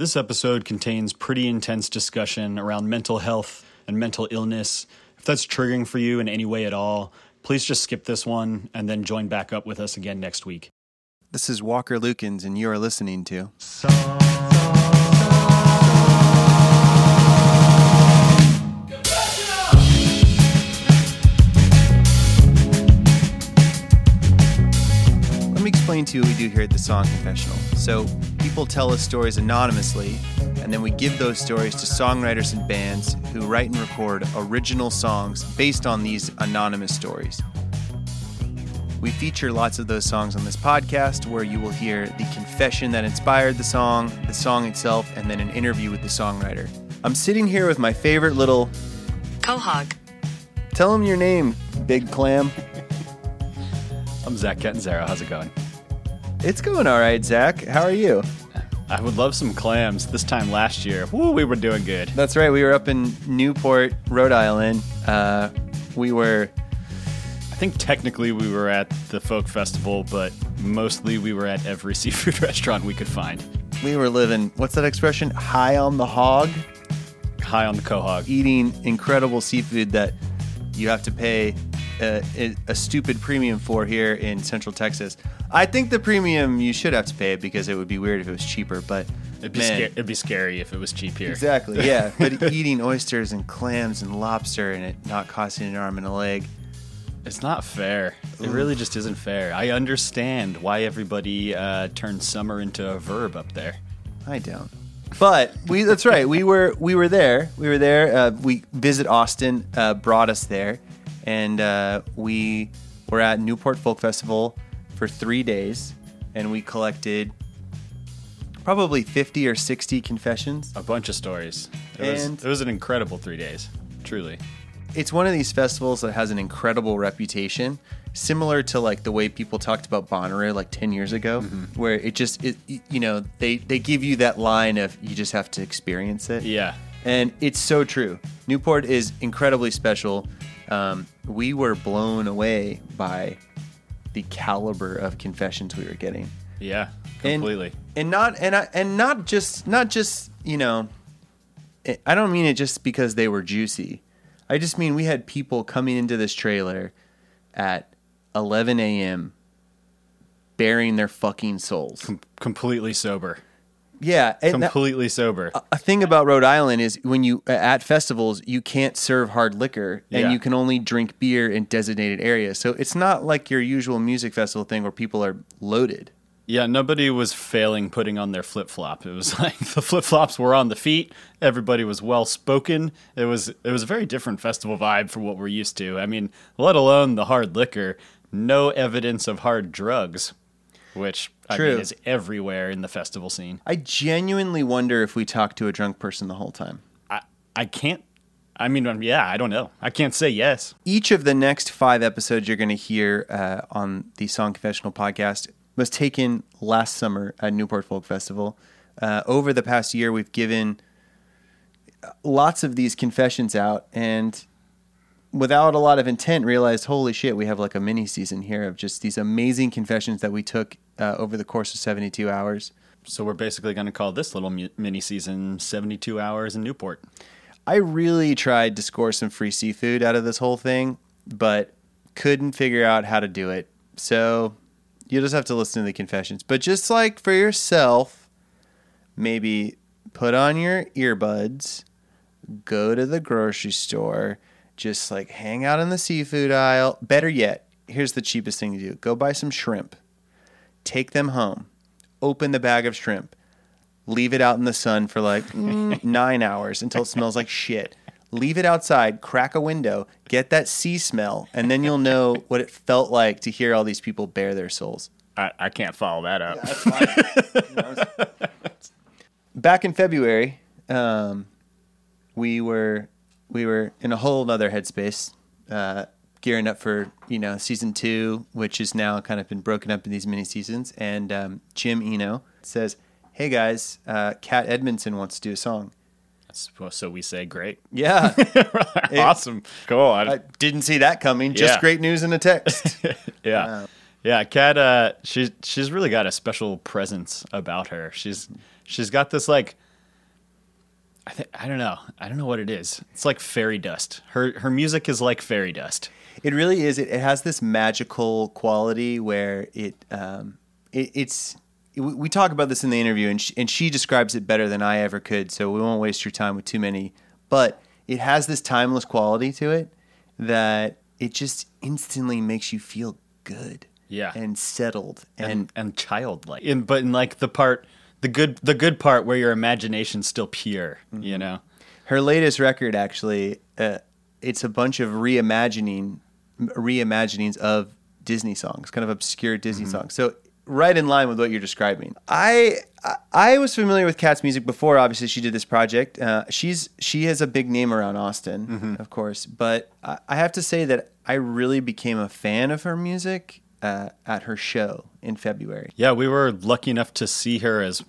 This episode contains pretty intense discussion around mental health and mental illness. If that's triggering for you in any way at all, please just skip this one and then join back up with us again next week. This is Walker Lukens, and you are listening to. Let explain to you what we do here at the Song Confessional. So, people tell us stories anonymously, and then we give those stories to songwriters and bands who write and record original songs based on these anonymous stories. We feature lots of those songs on this podcast where you will hear the confession that inspired the song, the song itself, and then an interview with the songwriter. I'm sitting here with my favorite little. Quahog. Tell him your name, Big Clam. I'm Zach Catanzaro. How's it going? It's going all right, Zach. How are you? I would love some clams. This time last year, woo, we were doing good. That's right. We were up in Newport, Rhode Island. Uh, we were. I think technically we were at the folk festival, but mostly we were at every seafood restaurant we could find. We were living. What's that expression? High on the hog. High on the quahog. Eating incredible seafood that you have to pay a, a, stupid premium for here in Central Texas. I think the premium you should have to pay it because it would be weird if it was cheaper. But It'd be, man, sca- it'd be scary if it was cheap here. exactly, yeah. but eating oysters and clams and lobster and it not costing an arm and a leg. It's not fair. It really just isn't fair. I understand why everybody uh, turned summer into a verb up there. I don't. But we that's right. We were we were there. We were there. Uh, we visit Austin uh, brought us there, and uh, we were at Newport Folk Festival for three days, and we collected probably fifty or sixty confessions. A bunch of stories. It, was, it was an incredible three days. Truly. It's one of these festivals that has an incredible reputation, similar to like the way people talked about Bonnaroo like ten years ago, where it just it, you know they they give you that line of you just have to experience it. Yeah. And it's so true. Newport is incredibly special. Um, we were blown away by the caliber of confessions we were getting. Yeah. And- Completely. And not and I, and not just not just, you know, it- I don't mean it just because they were juicy. I just mean we had people coming into this trailer at 11 a.m. bearing their fucking souls. Com- completely sober. Yeah, and that- Completely sober. a thing about Rhode Island is when you at festivals you can't serve hard liquor and Yeah. you can only drink beer in designated areas. So it's not like your usual music festival thing where people are loaded. Yeah, nobody was failing putting on their flip flop. It was like the flip flops were on the feet. Everybody was well spoken. It was it was a very different festival vibe for what we're used to. I mean, let alone the hard liquor. No evidence of hard drugs, which I True. mean is everywhere in the festival scene. I genuinely wonder if we talked to a drunk person the whole time. I I can't. I mean, um, yeah, I don't know. I can't say yes. Each of the next five episodes you're going to hear uh, on the Song Confessional podcast was taken last summer at Newport Folk Festival. Uh, over the past year, we've given lots of these confessions out, and without a lot of intent, realized, holy shit, we have like a mini season here of just these amazing confessions that we took uh, over the course of 72 hours. So we're basically going to call this little mini season 72 hours in Newport. I really tried to score some free seafood out of this whole thing, but couldn't figure out how to do it. So you'll just have to listen to the confessions. But just like for yourself, maybe put on your earbuds, go to the grocery store, just like hang out in the seafood aisle. Better yet, here's the cheapest thing to do go buy some shrimp, take them home, open the bag of shrimp, leave it out in the sun for like mm, nine hours until it smells like shit. Leave it outside, crack a window, get that sea smell, and then you'll know what it felt like to hear all these people bare their souls. I, I can't follow that up. Back in February, um, we were we were in a whole other headspace, uh, gearing up for you know season two, which has now kind of been broken up in these mini seasons. And um, Jim Eno says, "Hey guys, uh, Kat Edmonson wants to do a song." So- we say great. Yeah, awesome. Cool. I, I didn't see that coming. Just Yeah. great news in a text. yeah. Yeah, Kat uh she's she's really got a special presence about her. She's she's got this like I think I don't know. I don't know what it is. It's like fairy dust. Her her music is like fairy dust. It really is. It, it has this magical quality where it, um, it it's. We we talk about this in the interview, and she, and she describes it better than I ever could. So we won't waste your time with too many. But it has this timeless quality to it that it just instantly makes you feel good, Yeah. and settled, and, and and childlike. In but in like the part the good the good part where your imagination's still pure, you know. her latest record actually uh, it's a bunch of reimagining reimaginings of disney songs kind of obscure disney songs. So right in line with what you're describing. I I- i was familiar with kat's music before obviously she did this project. Uh, she's she has a big name around austin of course but I, I have to say that i really became a fan of her music uh, at her show in february Yeah, we were lucky enough to see her as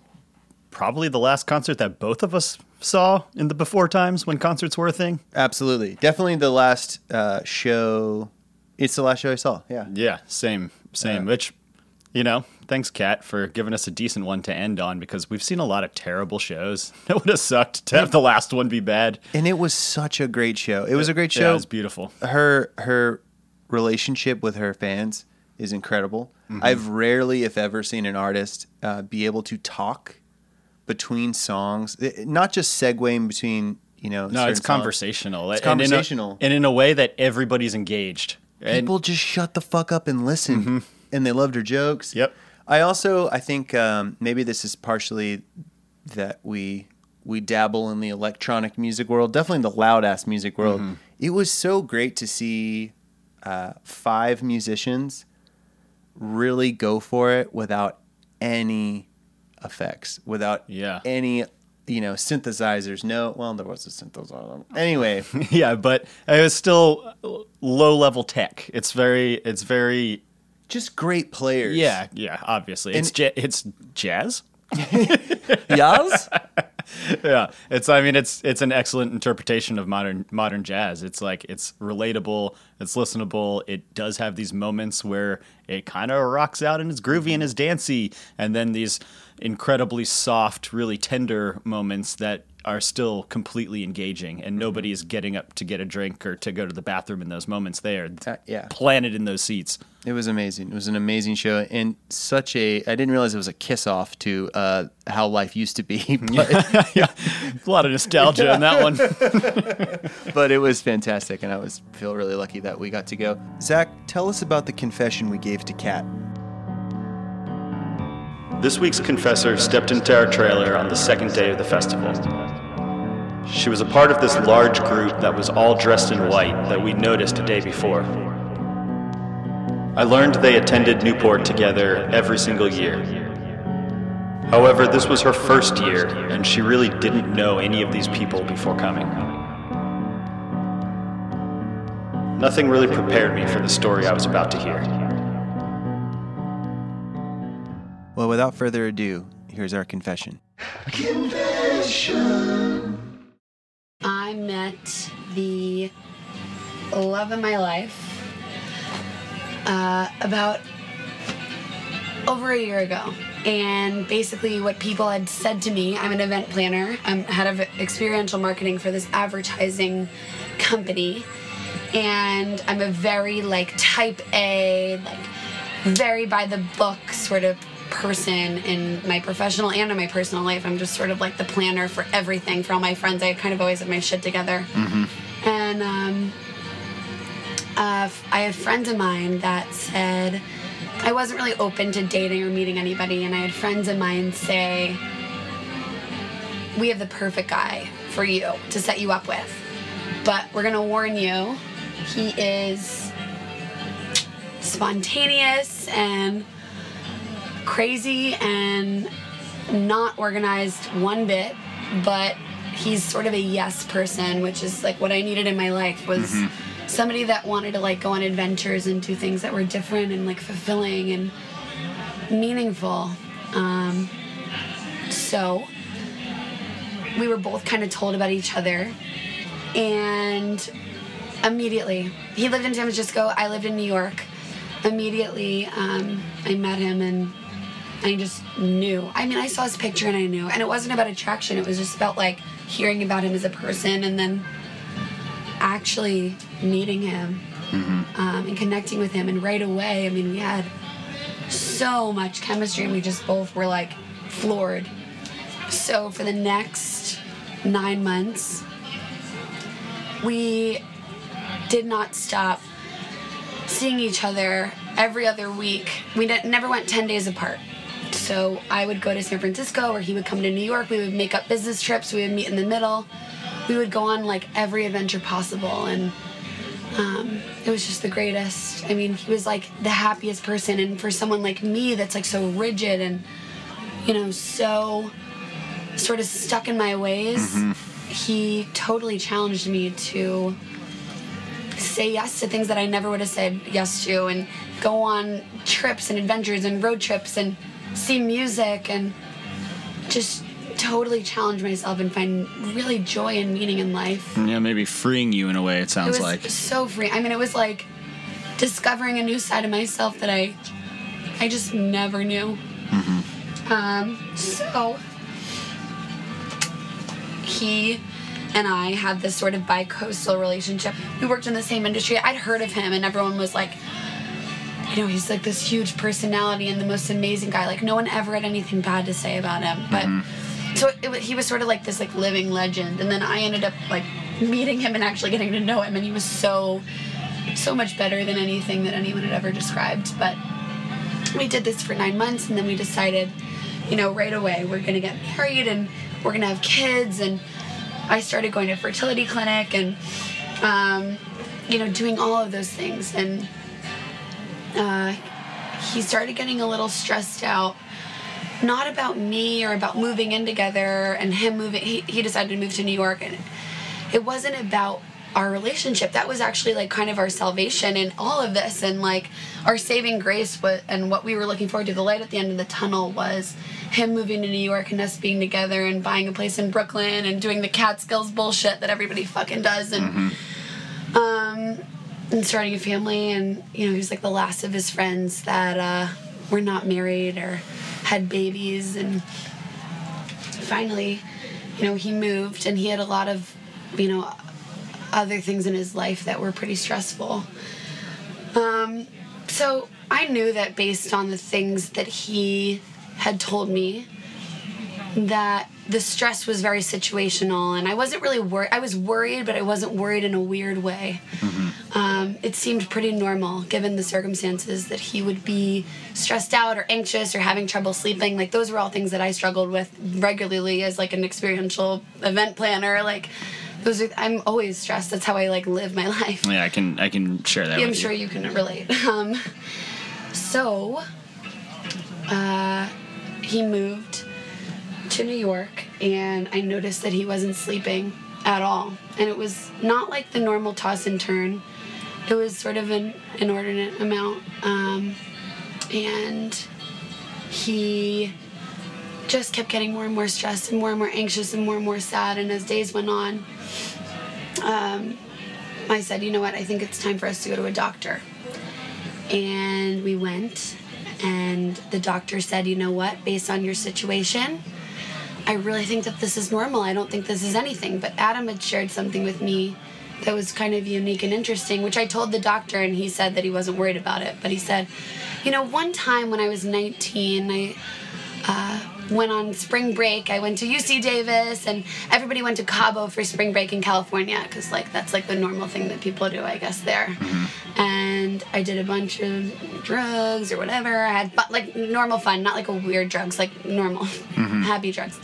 probably the last concert that both of us saw in the before times when concerts were a thing. absolutely definitely the last uh, show it's the last show i saw yeah Yeah, same, same. Which, you know, thanks, Kat, for giving us a decent one to end on because we've seen a lot of terrible shows. It would have sucked to have the last one be bad. and it was such a great show. It was a great Yeah, show. it was beautiful. her her relationship with her fans is incredible. Mm-hmm. I've rarely, if ever, seen an artist uh, be able to talk between songs, It- not just segueing between you know. No, it's songs. conversational. It's and in a- conversational. and in a way that everybody's engaged. People just shut the fuck up and listen, and they loved her jokes. Yep. I also I think um, maybe this is partially that we we dabble in the electronic music world, definitely the loud ass music world. It was so great to see uh, five musicians really go for it without any effects, without Yeah. any you know synthesizers. No, well there was a synthesizer. Anyway, yeah, but it was still low level tech. It's very, it's very, just great players. yeah, yeah. Obviously, it's ja- it's jazz. Yes. yeah, it's. I mean, it's it's an excellent interpretation of modern modern jazz. It's like it's relatable, it's listenable. It does have these moments where it kind of rocks out and is groovy and mm-hmm. is dancey, and then these incredibly soft, really tender moments that are still completely engaging, and nobody is getting up to get a drink or to go to the bathroom in those moments. They are Uh, yeah. planted in those seats. It was amazing. It was an amazing show, and such a. I didn't realize it was a kiss off to uh, how life used to be, but, yeah, a lot of nostalgia in that one. but it was fantastic, and I was feel really lucky that we got to go. Zach, tell us about the confession we gave to Kat. This week's confessor stepped into our trailer on the second day of the festival. She was a part of this large group that was all dressed in white that we'd noticed a day before. I learned they attended Newport together every single year. However, this was her first year, and she really didn't know any of these people before coming. Nothing really prepared me for the story I was about to hear. Well, without further ado, here's our confession. Confession. I met the love of my life uh, about over a year ago. And basically, what people had said to me I'm an event planner, I'm head of experiential marketing for this advertising company. And I'm a very like type A, like very by the book sort of person in my professional and in my personal life. I'm just sort of like the planner for everything for all my friends. I kind of always have my shit together. And um, uh, I had friends of mine that said I wasn't really open to dating or meeting anybody, and I had friends of mine say, "We have the perfect guy for you to set you up with, but we're gonna warn you, he is spontaneous and crazy and not organized one bit, but he's sort of a yes person, which is like what I needed in my life was somebody that wanted to like go on adventures and do things that were different and like fulfilling and meaningful. Um, so we were both kind of told about each other. And immediately he lived in san francisco i lived in new york. Immediately um, i met him and I just knew. I mean, I saw his picture and I knew. And it wasn't about attraction, it was just about like hearing about him as a person and then actually meeting him um, and connecting with him. And right away, I mean, we had so much chemistry and we just both were like floored. So for the next nine months, we did not stop seeing each other every other week. We ne- never went 10 days apart. So I would go to San Francisco or he would come to New York. We would make up business trips. We would meet in the middle. We would go on like every adventure possible. And um, it was just the greatest. I mean, he was like the happiest person. And for someone like me that's like so rigid and, you know, so sort of stuck in my ways, he totally challenged me to say yes to things that I never would have said yes to and go on trips and adventures and road trips and see music and just totally challenge myself and find really joy and meaning in life. Yeah, maybe freeing you in a way. It It sounds was like. so free. I mean, it was like discovering a new side of myself that I I just never knew. Mm-hmm. Um, so he and I had this sort of bi-coastal relationship. We worked in the same industry. I'd heard of him, and everyone was like, you know, he's like this huge personality and the most amazing guy. Like no one ever had anything bad to say about him. But so it, wa- he was sort of like this like living legend. And then I ended up like meeting him and actually getting to know him, and he was so so much better than anything that anyone had ever described. But we did this for nine months, and then we decided, you know, right away we're gonna get married and we're gonna have kids. And I started going to fertility clinic and, um, you know, doing all of those things. And uh, he started getting a little stressed out. Not about me or about moving in together and him moving. He, he decided to move to New York, and it wasn't about our relationship. That was actually like kind of our salvation in all of this, and like our saving grace. What and what we were looking forward to, the light at the end of the tunnel was him moving to New York and us being together and buying a place in Brooklyn and doing the Catskills bullshit that everybody fucking does, and um, and starting a family. And you know, he was like the last of his friends that uh, were not married or had babies. And finally, you know, he moved, and he had a lot of, you know, other things in his life that were pretty stressful. Um, so I knew that based on the things that he had told me, that the stress was very situational, and I wasn't really worried. I was worried, but I wasn't worried in a weird way. Um, it seemed pretty normal given the circumstances that he would be stressed out or anxious or having trouble sleeping. Like those were all things that I struggled with regularly as like an experiential event planner. Like those are I'm always stressed. That's how I like live my life. Yeah, I can I can share that. Yeah, I'm sure you. you can relate. Um, so, uh, he moved to New York, and I noticed that he wasn't sleeping at all. And it was not like the normal toss and turn, it was sort of an inordinate amount. Um, and he just kept getting more and more stressed and more and more anxious and more and more sad. And as days went on, um, I said, you know what, I think it's time for us to go to a doctor. And we went, and the doctor said, you know what, based on your situation, I really think that this is normal. I don't think this is anything. But Adam had shared something with me that was kind of unique and interesting, which I told the doctor, and he said that he wasn't worried about it. But he said, you know, one time when I was 19, I uh, went on spring break. I went to UC Davis, and everybody went to Cabo for spring break in California because, like, that's like the normal thing that people do, I guess, there. Mm-hmm. And I did a bunch of drugs or whatever. I had like normal fun, not like a weird drugs, like normal, mm-hmm. happy drugs.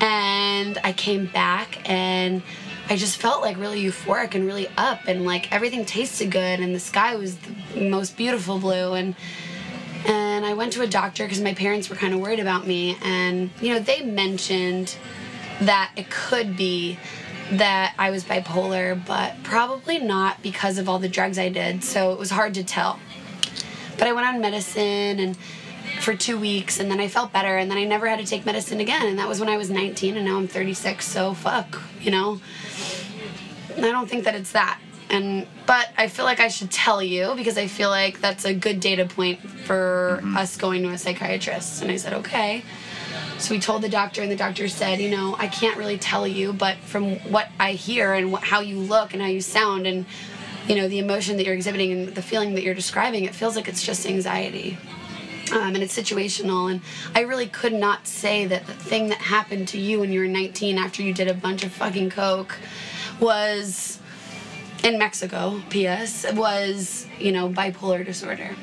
And I came back and. I just felt like really euphoric and really up, and like everything tasted good, and the sky was the most beautiful blue, and and I went to a doctor because my parents were kind of worried about me, and you know they mentioned that it could be that I was bipolar, but probably not because of all the drugs I did. So it was hard to tell. But I went on medicine and for two weeks, and then I felt better, and then I never had to take medicine again. And that was when I was 19, and now I'm 36. So fuck, you know. I don't think that it's that. And but I feel like I should tell you because I feel like that's a good data point for us going to a psychiatrist. And I said, okay. So we told the doctor, and the doctor said, you know, I can't really tell you, but from what I hear and what, how you look and how you sound, and you know, the emotion that you're exhibiting and the feeling that you're describing, it feels like it's just anxiety. Um, and it's situational. And I really could not say that the thing that happened to you when you were 19 after you did a bunch of fucking coke was in Mexico, PS, was, you know, bipolar disorder.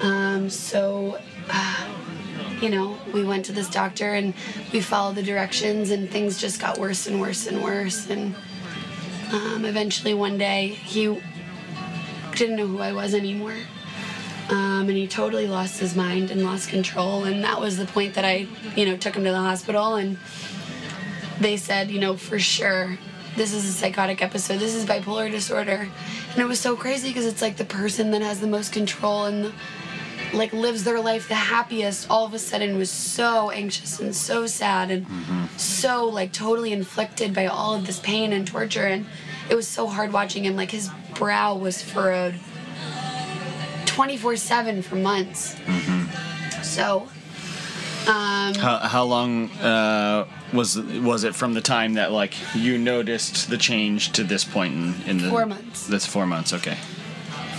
Um, so, uh, you know, we went to this doctor and we followed the directions, and things just got worse and worse and worse. And um, eventually, one day, he didn't know who I was anymore. Um, and he totally lost his mind and lost control. And that was the point that I, you know, took him to the hospital. And they said, you know, for sure, this is a psychotic episode. This is bipolar disorder. And it was so crazy because it's like the person that has the most control and the, like lives their life the happiest all of a sudden was so anxious and so sad and so like totally inflicted by all of this pain and torture and it was so hard watching him like his brow was furrowed 24/7 for months. So um How, how long uh, was was it from the time that like you noticed the change to this point in, in the Four months. That's four months. Okay.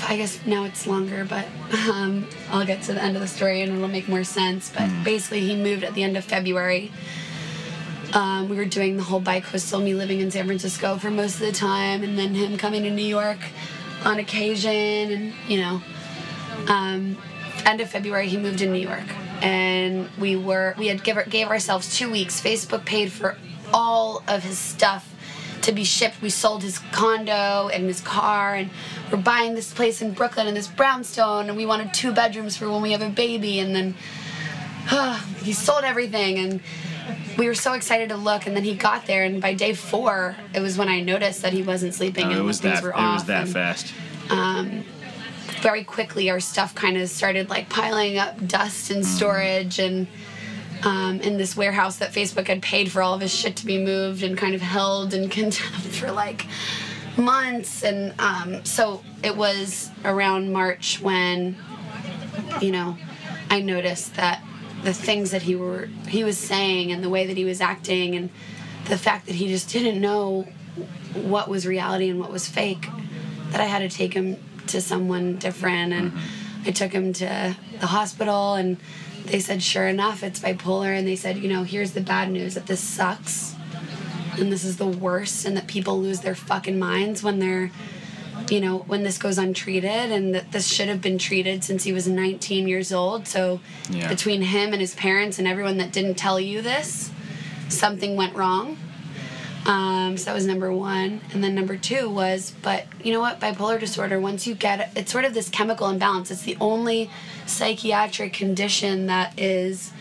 I guess now it's longer, but um, I'll get to the end of the story and it'll make more sense. But basically, he moved at the end of February. Um, we were doing the whole bi-coastal, me living in San Francisco for most of the time, and then him coming to New York on occasion, and you know, um, end of February he moved to New York, and we were we had give, gave ourselves two weeks. Facebook paid for all of his stuff to be shipped. We sold his condo and his car, and we're buying this place in Brooklyn and this brownstone, and we wanted two bedrooms for when we have a baby, and then he sold everything, and we were so excited to look, and then he got there, and by day four, it was when I noticed that he wasn't sleeping Oh, and it was things that. were It off. was that and- fast. Um, very quickly our stuff kind of started like piling up dust and storage and um, in this warehouse that facebook had paid for all of his shit to be moved and kind of held in contempt for like months. And um, so it was around march when you know i noticed that the things that he were he was saying and the way that he was acting and the fact that he just didn't know what was reality and what was fake that I had to take him to someone different and mm-hmm. I took him to the hospital and they said sure enough it's bipolar. And they said you know here's the bad news that this sucks and this is the worst and that people lose their fucking minds when they're you know when this goes untreated and that this should have been treated since he was 19 years old. So Yeah. between him and his parents and everyone that didn't tell you this something went wrong um, so that was number one. And then number two was, but you know what? Bipolar disorder, once you get it, it's sort of this chemical imbalance. It's the only psychiatric condition that is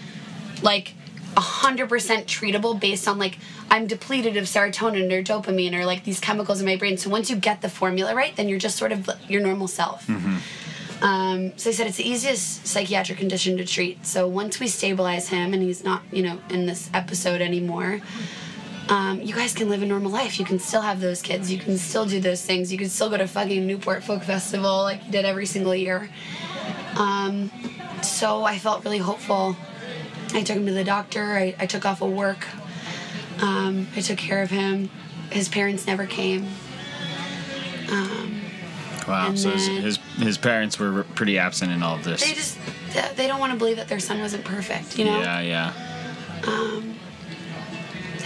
like 100% treatable based on like, I'm depleted of serotonin or dopamine or like these chemicals in my brain. So once you get the formula right, then you're just sort of your normal self. Um, so I said it's the easiest psychiatric condition to treat. So once we stabilize him and he's not, you know, in this episode anymore, um, you guys can live a normal life. You can still have those kids. You can still do those things. You can still go to fucking Newport Folk Festival like you did every single year. Um, so I felt really hopeful. I took him to the doctor. I, I took off of work. Um, I took care of him. His parents never came. Wow. So his, his his parents were pretty absent in all of this. They just they don't want to believe that their son wasn't perfect. You know. Yeah, yeah.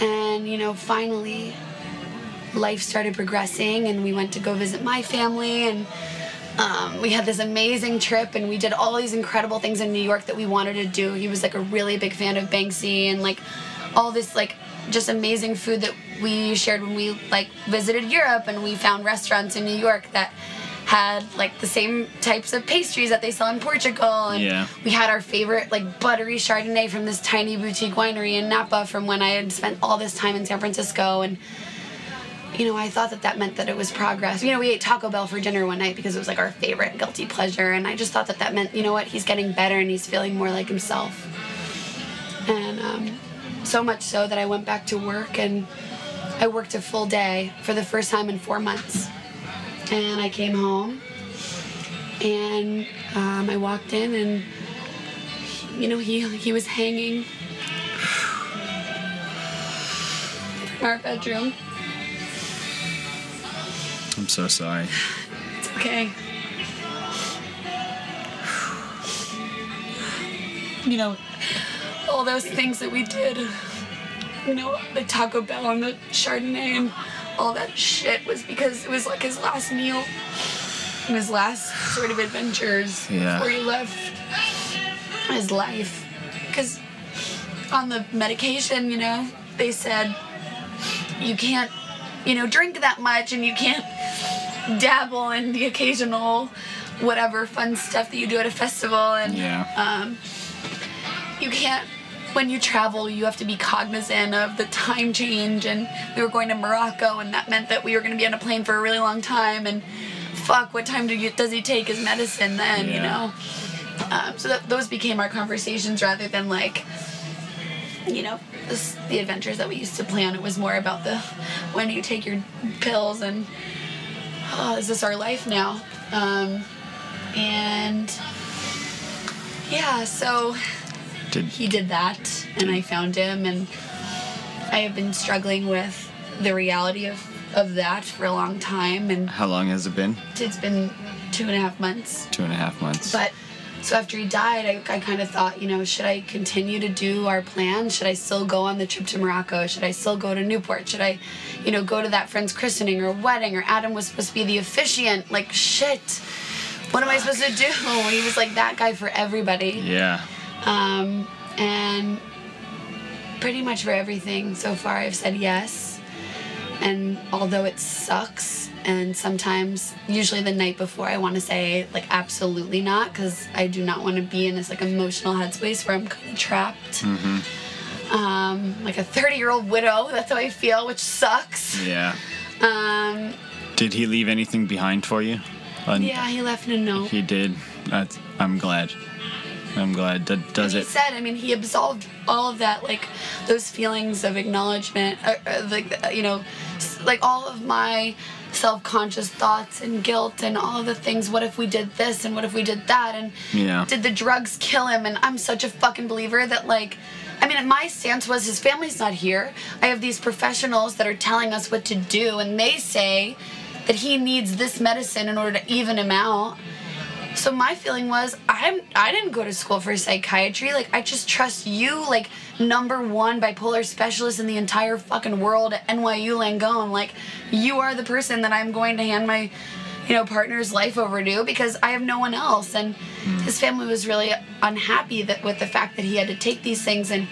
And, you know, finally, life started progressing, and we went to go visit my family, and um, we had this amazing trip, and we did all these incredible things in New York that we wanted to do. He was like a really big fan of Banksy, and like all this, like, just amazing food that we shared when we like visited Europe, and we found restaurants in New York that had like the same types of pastries that they sell in Portugal, and Yeah. we had our favorite like buttery Chardonnay from this tiny boutique winery in Napa from when I had spent all this time in San Francisco and you know, I thought that that meant that it was progress. You know, we ate Taco Bell for dinner one night because it was like our favorite guilty pleasure, and I just thought that that meant, you know what, he's getting better and he's feeling more like himself. And um, so much so that I went back to work and I worked a full day for the first time in four months. And I came home, and um, I walked in, and you know he he was hanging from our bedroom. I'm so sorry. It's okay. You know, all those things that we did. You know, the Taco Bell and the Chardonnay and all that shit was because it was like his last meal. and His last sort of adventures Yeah. before he left his life. Because on the medication, you know, they said you can't, you know, drink that much and you can't dabble in the occasional whatever fun stuff that you do at a festival and Yeah. um, you can't when you travel you have to be cognizant of the time change and we were going to morocco and that meant that we were going to be on a plane for a really long time and fuck what time do you, does he take his medicine then you know? Um, so that, those became our conversations rather than like you know this, the adventures that we used to plan. It was more about the when do you take your pills and oh, is this our life now? Um, and yeah so Did he did that and I found him and I have been struggling with the reality of, of that for a long time and how long has it been? it's been two and a half months. Two and a half months. But so after he died, I, I kind of thought, you know, should I continue to do our plan? Should I still go on the trip to Morocco? Should I still go to Newport? Should I, you know, go to that friend's christening or wedding? Or Adam was supposed to be the officiant? Like, shit. What am I supposed to do? He was like that guy for everybody. yeah. Um, and pretty much for everything so far, I've said yes. And although it sucks, and sometimes, usually the night before, I want to say like absolutely not, because I do not want to be in this like emotional headspace where I'm kind of trapped. Um, like a 30 year old widow, that's how I feel, which sucks. Yeah. Um, Did he leave anything behind for you? Yeah, he left a note. He did. That's, I'm glad. I'm glad. D- does it? He said, I mean, he absolved all of that, like those feelings of acknowledgement, uh, uh, like uh, you know, like all of my self-conscious thoughts and guilt and all of the things. What if we did this and what if we did that and Yeah. did the drugs kill him? And I'm such a fucking believer that like. I mean, my stance was his family's not here. I have these professionals that are telling us what to do, and they say that he needs this medicine in order to even him out. So my feeling was I'm I didn't go to school for psychiatry. Like I just trust you, like number one bipolar specialist in the entire fucking world at NYU Langone. Like you are the person that I'm going to hand my you know partner's life over to because I have no one else. And his family was really unhappy that with the fact that he had to take these things. And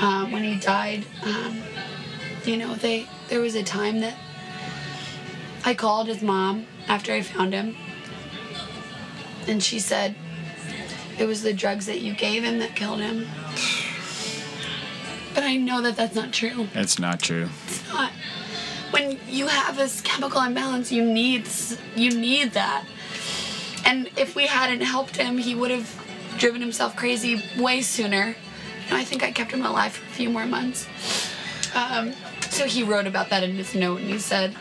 um, when he died, um, you know they there was a time that I called his mom after I found him and she said it was the drugs that you gave him that killed him. But I know that that's not true. It's not true. It's not. When you have this chemical imbalance, you need you need that. And if we hadn't helped him, he would have driven himself crazy way sooner. Know, I think I kept him alive for a few more months. Um, so he wrote about that in his note, and he said,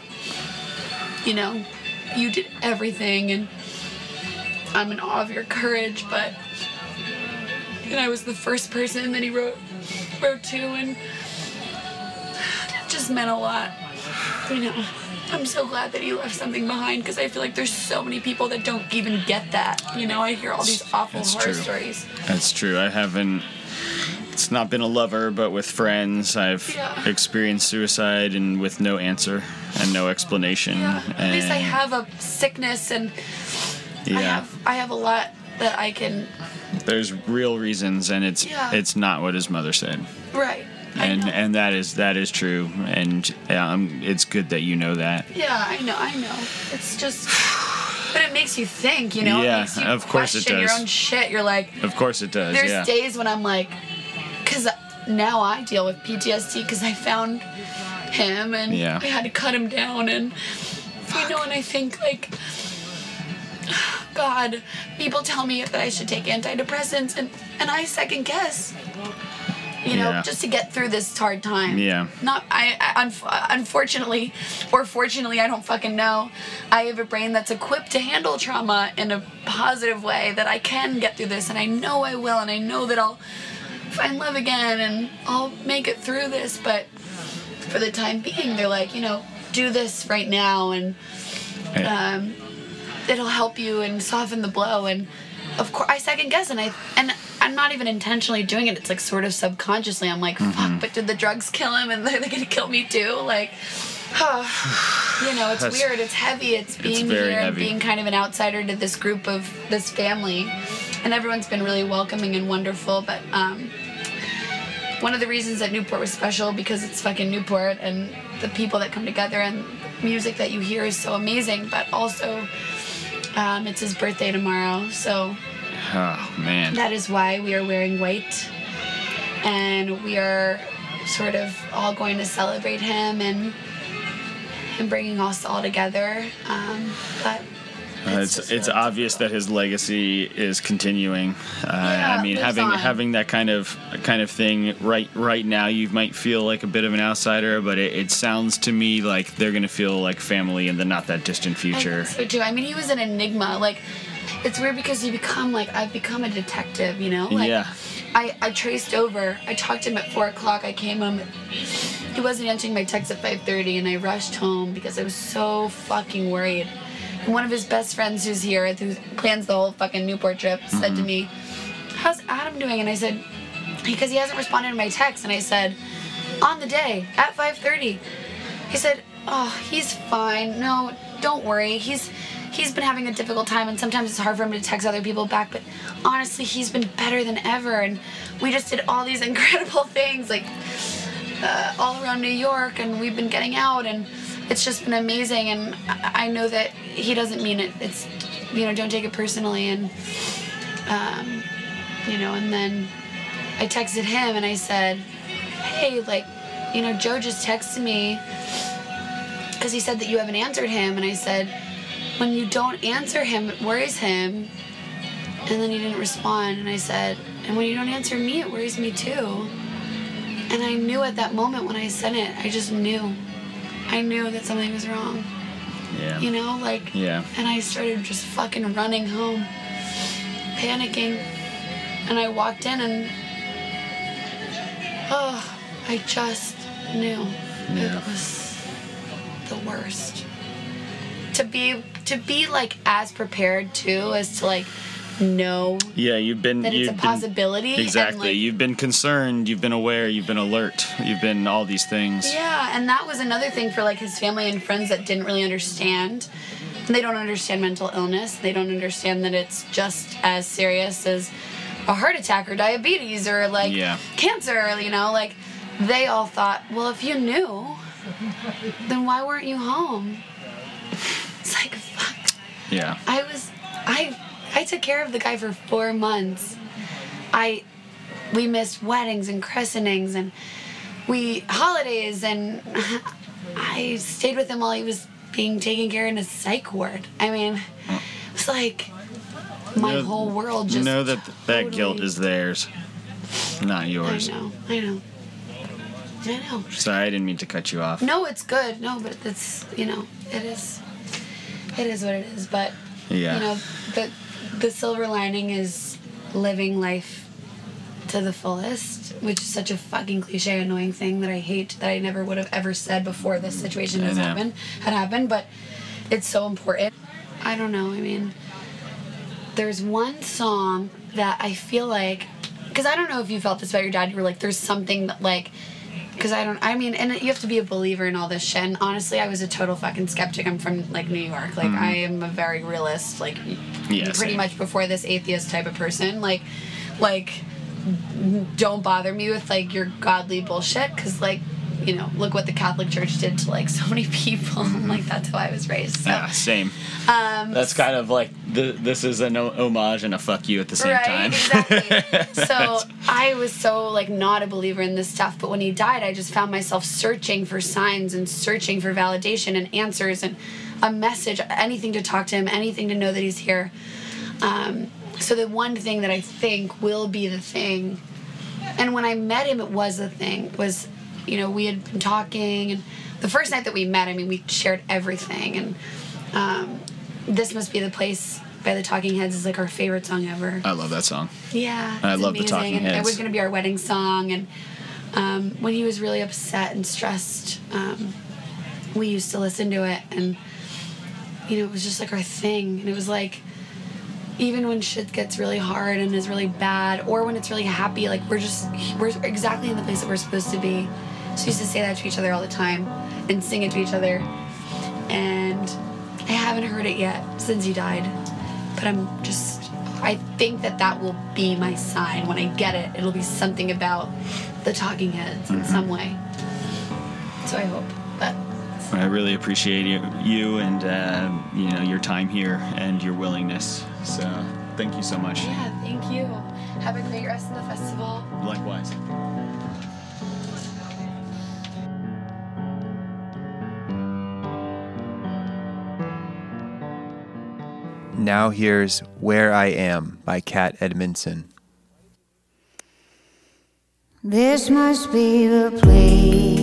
you know, you did everything, and I'm in awe of your courage, but and I was the first person that he wrote wrote to, and that just meant a lot. You know, I'm so glad that he left something behind because I feel like there's so many people that don't even get that. You know, I hear all these awful That's horror true. stories. That's true. I haven't. It's not been a lover, but with friends, I've Yeah. experienced suicide and with no answer and no explanation. Yeah, at least I have a sickness, and I Yeah, have I have a lot that I can. there's real reasons, and it's Yeah. it's not what his mother said, Right. I and know. and that is that is true, and um, it's good that you know that. Yeah, I know, I know. It's just, but it makes you think, you know. Yeah, it makes you of course it question your own shit. You're like, Of course it does. there's yeah. days when I'm like, because now I deal with PTSD because I found him and Yeah. I had to cut him down and you know, and I think like. God, people tell me that I should take antidepressants, and, and I second guess. you know, Yeah. just to get through this hard time. Yeah. Not I, I unf- unfortunately or fortunately, I don't fucking know. I have a brain that's equipped to handle trauma in a positive way that I can get through this and I know I will and I know that I'll find love again and I'll make it through this, but for the time being, they're like, you know, do this right now and um, it'll help you and soften the blow. And of course, I second guess, and I and I'm not even intentionally doing it. It's like sort of subconsciously. I'm like, Mm-hmm. fuck, but did the drugs kill him? And are they're gonna kill me too? Like, you know, it's That's- weird. It's heavy. It's being very here and being kind of an outsider to this group of this family, and everyone's been really welcoming and wonderful. But um, one of the reasons that Newport was special because it's fucking Newport and the people that come together and music that you hear is so amazing. But also, um, it's his birthday tomorrow, so Oh man. that is why we are wearing white, and we are sort of all going to celebrate him and him bringing us all together. Um, but Uh, it's it's obvious that his legacy is continuing. Uh, Yeah, I mean, having on. having that kind of kind of thing right right now, you might feel like a bit of an outsider, but it, it sounds to me like they're gonna feel like family in the not that distant future. so too. I mean, he was an enigma. Like, it's weird because you become like I've become a detective. You know, like Yeah. I I traced over. I talked to him at four o'clock. I came home. He wasn't answering my text at five thirty, and I rushed home because I was so fucking worried. One of his best friends, who's here, who plans the whole fucking Newport trip, said to me, "How's Adam doing?" And I said, "Because he hasn't responded to my text." And I said, "On the day at 5:30." He said, "Oh, he's fine. No, don't worry. He's he's been having a difficult time, and sometimes it's hard for him to text other people back. But honestly, he's been better than ever. And we just did all these incredible things, like uh, all around New York, and we've been getting out, and it's just been amazing. And I, know that he doesn't mean it. It's you know, don't take it personally. And um, you know, and then I texted him and I said, hey, like, you know, Joe just texted me because he said that you haven't answered him. And I said, when you don't answer him, it worries him. And then he didn't respond. And I said, and when you don't answer me, it worries me too. And I knew at that moment when I sent it, I just knew. I knew that something was wrong. Yeah. You know, like, Yeah. and I started just fucking running home, panicking. And I walked in and, oh, I just knew Yeah. it was the worst. To be to be like as prepared too as to like know Yeah, you've been that you've a been- possibility. Exactly. like, you've been concerned, you've been aware, you've been alert, you've been all these things. Yeah, and that was another thing for like his family and friends that didn't really understand. They don't understand mental illness. They don't understand that it's just as serious as a heart attack or diabetes or like Yeah. cancer, you know, like they all thought, well, if you knew, then why weren't you home? It's like, fuck. Yeah. I was I I took care of the guy for four months. I we missed weddings and christenings and we holidays and I stayed with him while he was being taken care of in a psych ward. I mean, it's like my know- whole world just You know that that guilt is theirs, not yours. I know. I know. I know. Sorry, I didn't mean to cut you off. No, it's good. No, but it's you know, it is it is what it is. But Yeah. you know, the the silver lining is living life to the fullest, which is such a fucking cliche, annoying thing that I hate that I never would have ever said before this situation has happened had happened, but it's so important. I don't know, I mean there's one song that I feel like because I don't know if you felt this about your dad, you were like, there's something that like because I don't. I mean, and you have to be a believer in all this shit. And honestly, I was a total fucking skeptic. I'm from like New York. Like I am a very realist. Like Mm-hmm. Yeah, pretty same. much before this atheist type of person. Like, like don't bother me with like your godly bullshit. Because like, you know, look what the Catholic Church did to like so many people. like that's how I was raised. So, Yeah, same. um, That's kind of like the, this is an homage and a fuck you at the same right, time. exactly. so I was so like not a believer in this stuff, but when he died, I just found myself searching for signs and searching for validation and answers and a message, anything to talk to him, anything to know that he's here. Um, so the one thing that I think will be the thing And when I met him, it was a thing. Was you know we had been talking, and the first night that we met, I mean, we shared everything, and um, this must be the place by the Talking Heads is like our favorite song ever. I love that song. Yeah, I it's love the Talking and It was going to be our wedding song, and um, when he was really upset and stressed, um, we used to listen to it, and you know, it was just like our thing, and it was like. Even when shit gets really hard and is really bad, or when it's really happy, like we're just we're exactly in the place that we're supposed to be. So we used to say that to each other all the time, and sing it to each other. And I haven't heard it yet since he died, but I'm just I think that that will be my sign when I get it. It'll be something about the Talking Heads in some way. So I hope. But I really appreciate you, you and uh, you know your time here and your willingness. So thank you so much. yeah, thank you. Have a great rest of the festival. Likewise. Now here's Where I Am by Kat Edmonson. This must be the place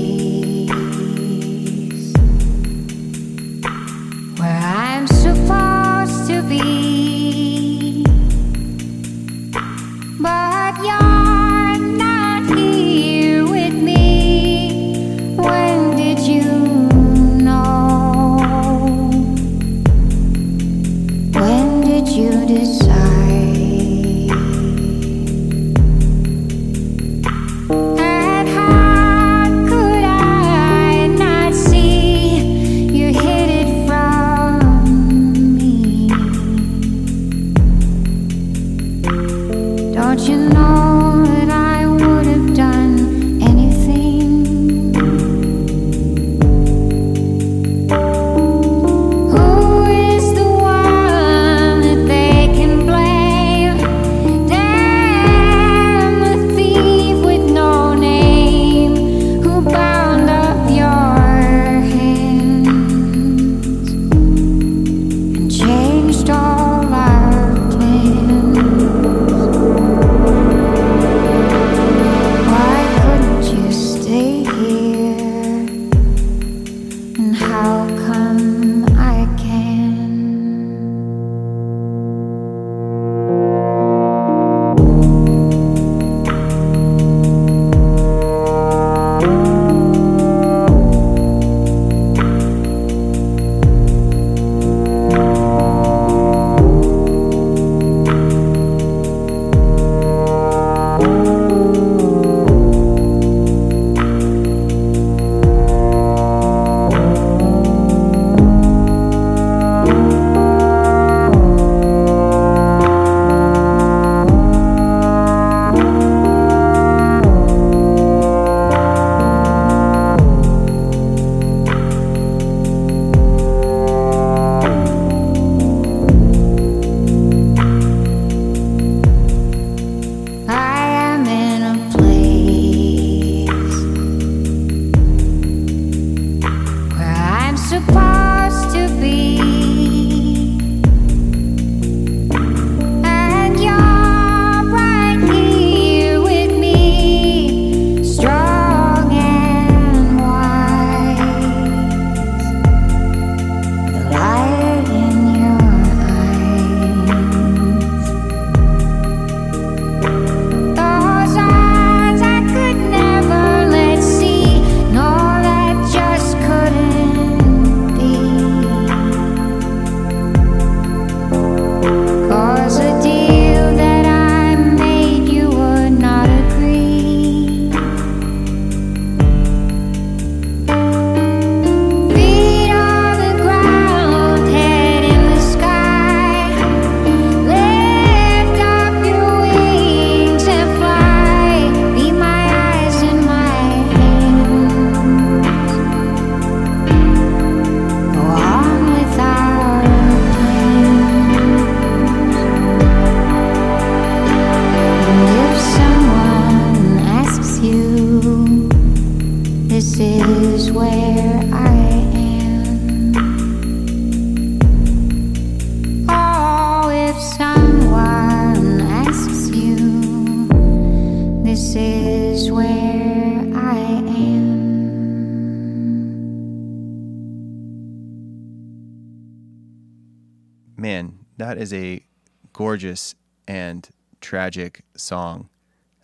song.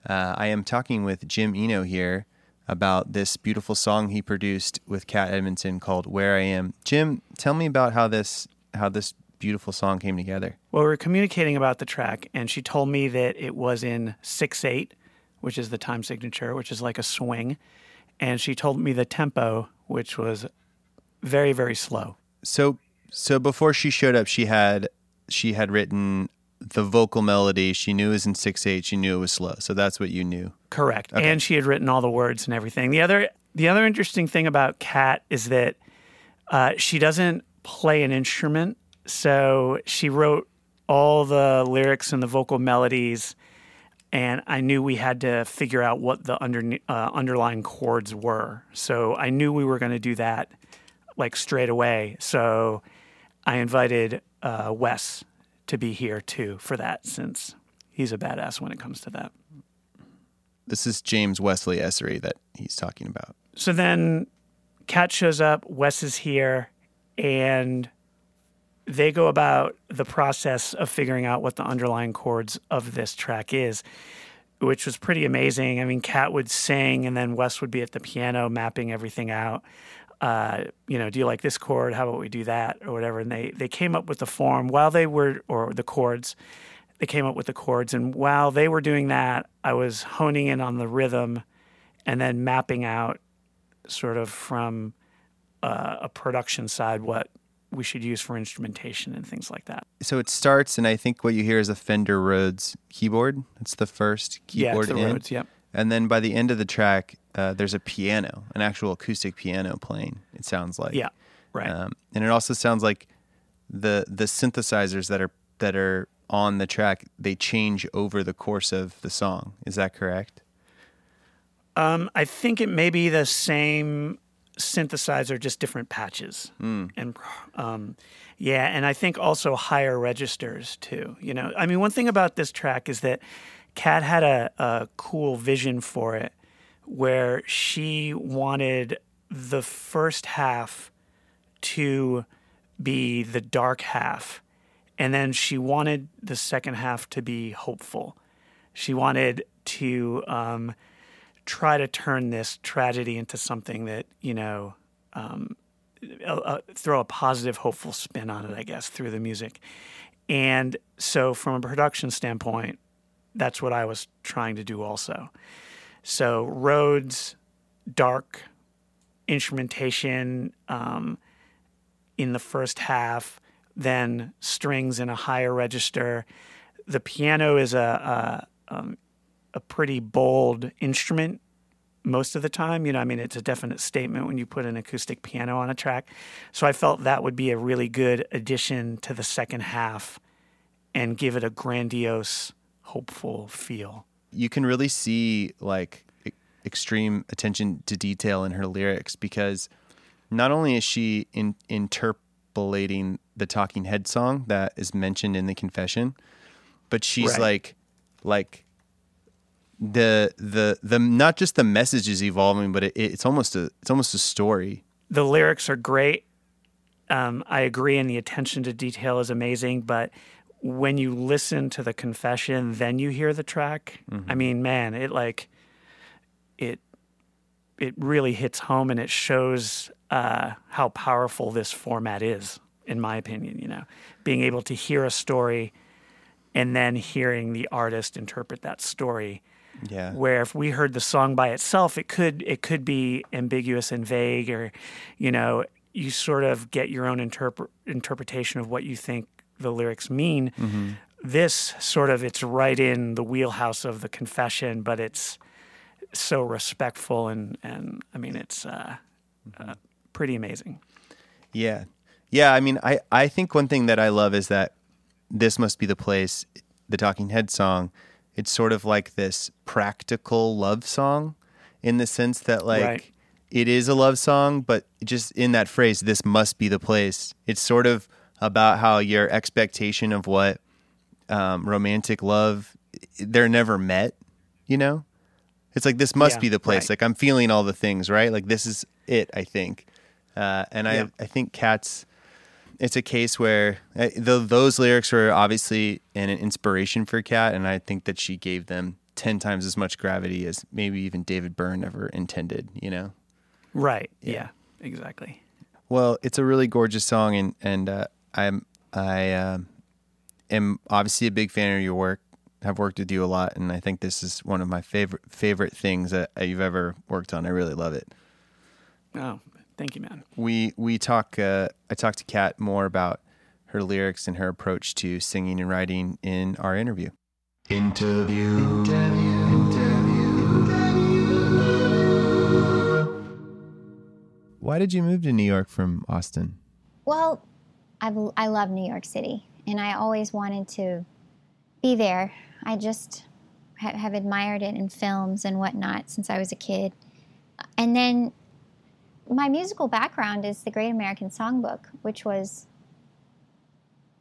Uh, I am talking with Jim Eno here about this beautiful song he produced with Kat Edmonson called "Where I Am." Jim, tell me about how this how this beautiful song came together. Well, we were communicating about the track, and she told me that it was in 6 8, which is the time signature, which is like a swing. And she told me the tempo, which was very, very slow. So so before she showed up, she had she had written the vocal melody. She knew it was in six eight. She knew it was slow. So that's what you knew. Correct. And she had written all the words and everything. The other the other interesting thing about Kat is that uh, she doesn't play an instrument, so she wrote all the lyrics and the vocal melodies. And I knew we had to figure out what the under, uh, underlying chords were. So I knew we were going to do that like straight away. So I invited uh, Wes to be here too for that since he's a badass when it comes to that. This is James Wesley Essery that he's talking about. So then Kat shows up, Wes is here, and they go about the process of figuring out what the underlying chords of this track is, which was pretty amazing. I mean, Kat would sing, and then Wes would be at the piano mapping everything out. Uh, you know, do you like this chord? How about we do that, or whatever? And they they came up with the form while they were, or the chords. They came up with the chords, and while they were doing that, I was honing in on the rhythm, and then mapping out, sort of from uh, a production side, what we should use for instrumentation and things like that. So it starts, and I think what you hear is a Fender Rhodes keyboard. That's the first Yeah, keyboard it's the in. Rhodes, yep. And then by the end of the track, uh, there's a piano, an actual acoustic piano playing. It sounds like. Yeah, right. Um, and it also sounds like the the synthesizers that are that are on the track they change over the course of the song. Is that correct? Um, I think it may be the same synthesizer, just different patches. And um, yeah, and I think also higher registers too. You know, I mean, one thing about this track is that Kat had a, a cool vision for it, where she wanted the first half to be the dark half, and then she wanted the second half to be hopeful. She wanted to um, try to turn this tragedy into something that you know um, uh, throw a positive hopeful spin on it i guess through the music and so from a production standpoint that's what i was trying to do also so Rhodes dark instrumentation um, in the first half then strings in a higher register the piano is a, a um, a pretty bold instrument most of the time. You know, I mean, it's a definite statement when you put an acoustic piano on a track. So I felt that would be a really good addition to the second half and give it a grandiose, hopeful feel. You can really see like e- extreme attention to detail in her lyrics because not only is she in, interpolating the Talking Head song that is mentioned in the confession, but she's Right. like like the the the not just the message is evolving, but it, it's almost a it's almost a story. The lyrics are great. Um, I agree, and the attention to detail is amazing. But when you listen to the confession, then you hear the track. I mean, man, it like it it really hits home, and it shows uh, how powerful this format is, in my opinion. You know, being able to hear a story and then hearing the artist interpret that story Yeah. where if we heard the song by itself it could it could be ambiguous and vague or you know you sort of get your own interpre- interpretation of what you think the lyrics mean this sort of it's right in the wheelhouse of the confession but it's so respectful and and i mean it's uh, uh, pretty amazing. Yeah. Yeah, I mean I I think one thing that I love is that this must be the place the Talking Head song. It's sort of like this practical love song in the sense that like Right. it is a love song but just in that phrase this must be the place. It's sort of about how your expectation of what um, romantic love they're never met you know it's like this must Yeah, be the place right. like i'm feeling all the things right like this is it i think uh, and Yeah. I, I think cats. It's a case where uh, th those lyrics were obviously an inspiration for Kat, and I think that she gave them ten times as much gravity as maybe even David Byrne ever intended. You know. Right. Yeah. exactly. Well, it's a really gorgeous song, and and uh, I'm I um, am obviously a big fan of your work. Have worked with you a lot, and I think this is one of my favorite favorite things that you've ever worked on. I really love it. Oh, thank you, man. We we talk. Uh, I talked to Kat more about her lyrics and her approach to singing and writing in our interview. Interview. interview. Interview. Why did you move to New York from Austin? Well, I've, I love New York City, and I always wanted to be there. I just ha- have admired it in films and whatnot since I was a kid. And then my musical background is the Great American Songbook, which was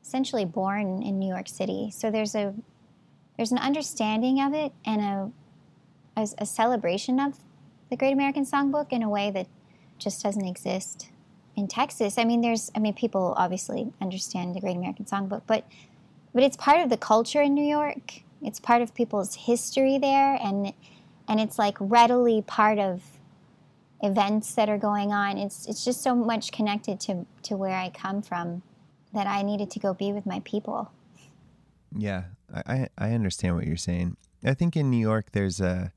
essentially born in New York City. So there's a there's an understanding of it and a, a, a celebration of the Great American Songbook in a way that just doesn't exist in Texas. I mean, there's I mean, people obviously understand the Great American Songbook, but but it's part of the culture in New York. It's part of people's history there, and and it's like readily part of events that are going on. It's it's just so much connected to to where I come from that I needed to go be with my people. Yeah, I, I understand what you're saying. I think in New York there's a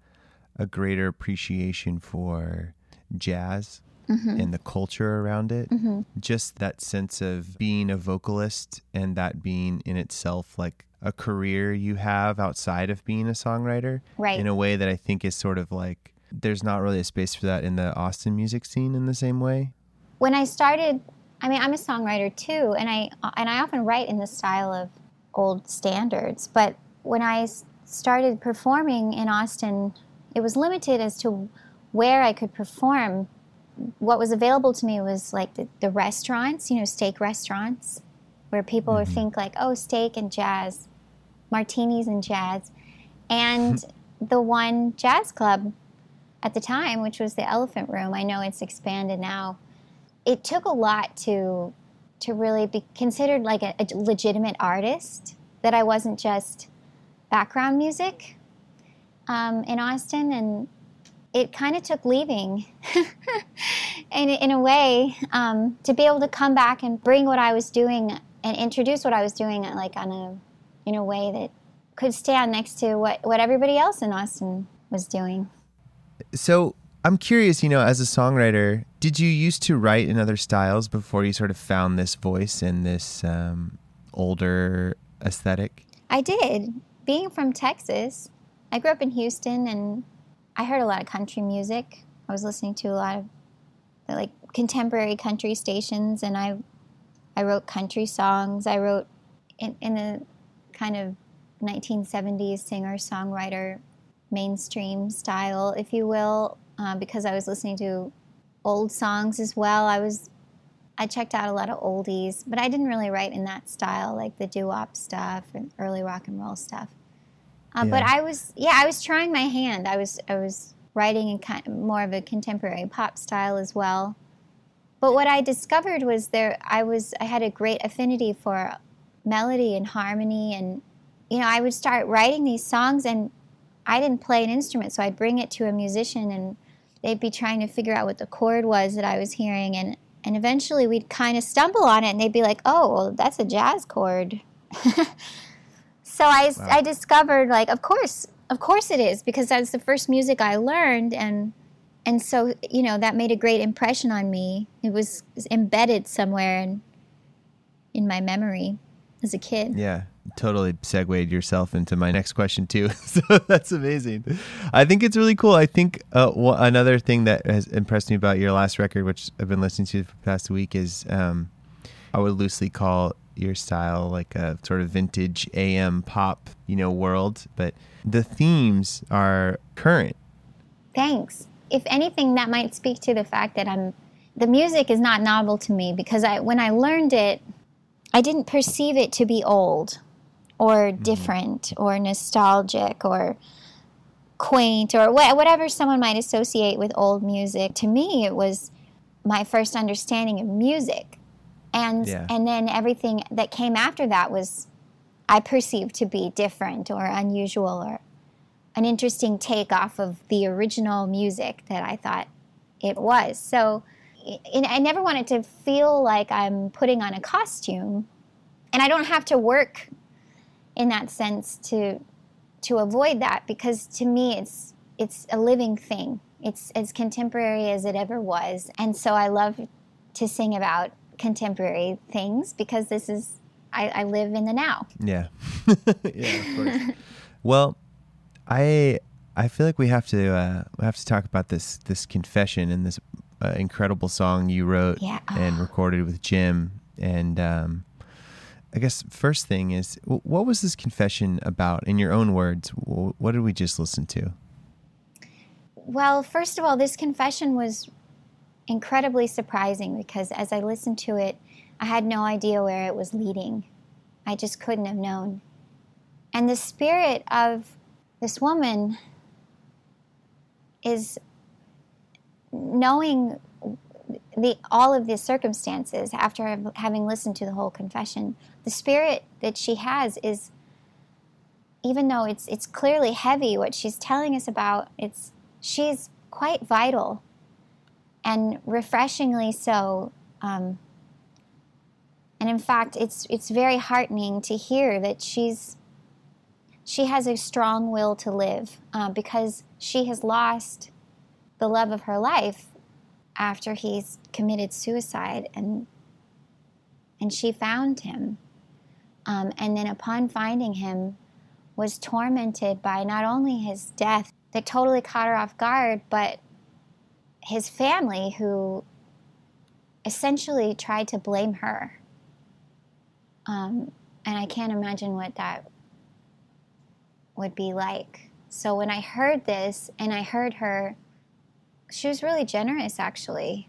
a greater appreciation for jazz Mm-hmm. and the culture around it. Mm-hmm. Just that sense of being a vocalist and that being in itself like a career you have outside of being a songwriter Right. in a way that I think is sort of like there's not really a space for that in the Austin music scene in the same way. when I started, I mean, I'm a songwriter too, and I and I often write in the style of old standards. But when I started performing in Austin, it was limited as to where I could perform. What was available to me was like the, the restaurants, you know, steak restaurants, where people would think like, oh, steak and jazz, martinis and jazz, and the one jazz club at the time, which was the Elephant Room. I know it's expanded now it took a lot to to really be considered like a, a legitimate artist that i wasn't just background music um, in austin and it kind of took leaving in, in a way um, to be able to come back and bring what i was doing and introduce what i was doing like on a in a way that could stand next to what, what everybody else in austin was doing So I'm curious, you know, as a songwriter, did you used to write in other styles before you sort of found this voice and this um, older aesthetic? I did. Being from Texas, I grew up in Houston and I heard a lot of country music. I was listening to a lot of like contemporary country stations and I I wrote country songs. I wrote in, in a kind of 1970s singer songwriter mainstream style, if you will, uh, because I was listening to old songs as well. I was I checked out a lot of oldies, but I didn't really write in that style, like the doo-wop stuff and early rock and roll stuff. Uh, But I was, yeah, I was trying my hand. I was, I was writing in kind more of a contemporary pop style as well. But what I discovered was there, I was, I had a great affinity for melody and harmony, and you know, I would start writing these songs, and I didn't play an instrument, so I'd bring it to a musician, and they'd be trying to figure out what the chord was that I was hearing, and and eventually we'd kind of stumble on it, and they'd be like, "Oh, well, that's a jazz chord." so I I discovered like, of course, of course it is because that's the first music I learned, and and so you know that made a great impression on me. It was embedded somewhere in in my memory as a kid. Yeah, totally segued yourself into my next question too. so that's amazing. I think it's really cool. I think uh, another thing that has impressed me about your last record, which I've been listening to for the past week, is um, I would loosely call your style like a sort of vintage AM pop, you know, world. But the themes are current. Thanks. If anything, that might speak to the fact that I'm the music is not novel to me because I when I learned it, I didn't perceive it to be old or mm-hmm. different or nostalgic or quaint or wha- whatever someone might associate with old music. To me, it was my first understanding of music. And Yeah. and then everything that came after that was I perceived to be different or unusual or an interesting take off of the original music that I thought it was. So I I never wanted to feel like I'm putting on a costume, and I don't have to work in that sense to to avoid that because to me it's it's a living thing. It's as contemporary as it ever was, and so I love to sing about contemporary things because this is I, I live in the now. Yeah. yeah, of course. well, I I feel like we have to uh, we have to talk about this this confession and this uh, incredible song you wrote Yeah. and recorded with Jim. And um, I guess first thing is, what was this confession about? In your own words, what did we just listen to? Well, first of all, this confession was incredibly surprising because as I listened to it, I had no idea where it was leading. I just couldn't have known. And the spirit of this woman is knowing the all of the circumstances after having listened to the whole confession. The spirit that she has is even though it's it's clearly heavy what she's telling us about, it's she's quite vital and refreshingly so. Um, and in fact, it's it's very heartening to hear that she's she has a strong will to live uh, because she has lost the love of her life after he's committed suicide and and she found him um, and then upon finding him was tormented by not only his death that totally caught her off guard but his family who essentially tried to blame her um, and i can't imagine what that would be like so when i heard this and i heard her she was really generous actually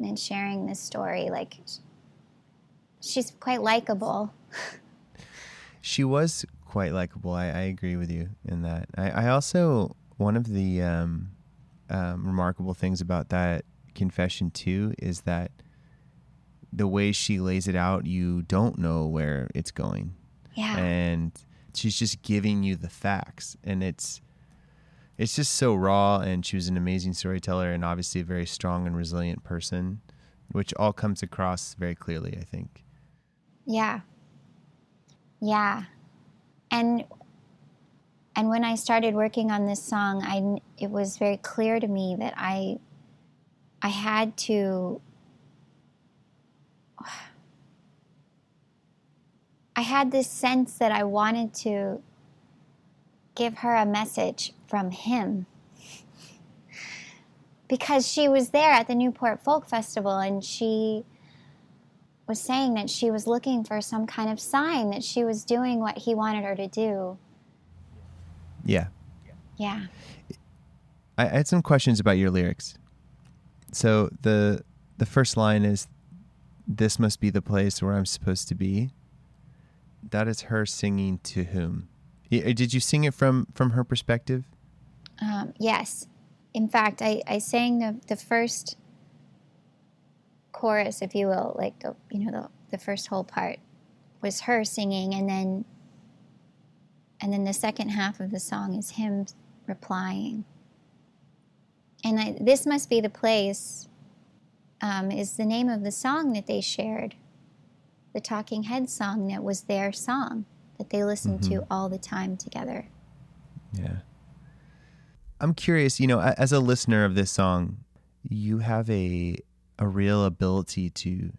in sharing this story like she's quite likable She was quite likable. I, I agree with you in that. I, I also one of the um, um, remarkable things about that confession too is that the way she lays it out, you don't know where it's going, yeah and she's just giving you the facts, and it's it's just so raw. And she was an amazing storyteller, and obviously a very strong and resilient person, which all comes across very clearly. I think. Yeah. Yeah. And and when I started working on this song, I it was very clear to me that I I had to I had this sense that I wanted to give her a message from him. Because she was there at the Newport Folk Festival and she was saying that she was looking for some kind of sign that she was doing what he wanted her to do. Yeah. Yeah. I I had some questions about your lyrics. So the the first line is this must be the place where I'm supposed to be. That is her singing to whom? Uh, Did you sing it from from her perspective? Um, yes. In fact, I, I sang the, the first chorus, if you will, like the you know the, the first whole part was her singing, and then and then the second half of the song is him replying. And I, this must be the place. Um, is the name of the song that they shared, the Talking Heads song that was their song that they listened to all the time together. Yeah. I'm curious, you know, as a listener of this song, you have a a real ability to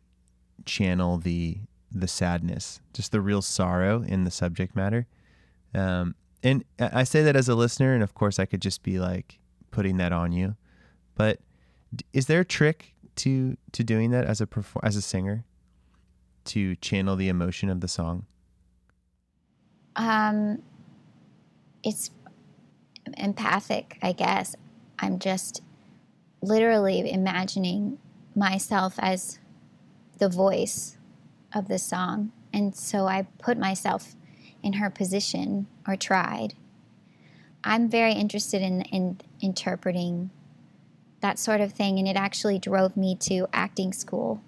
channel the the sadness, just the real sorrow in the subject matter. Um, and I say that as a listener, and of course, I could just be like putting that on you. But is there a trick to to doing that as a perfor- as a singer to channel the emotion of the song? Um, it's empathic, I guess. I'm just literally imagining myself as the voice of the song. And so I put myself in her position or tried. I'm very interested in, in interpreting that sort of thing, and it actually drove me to acting school.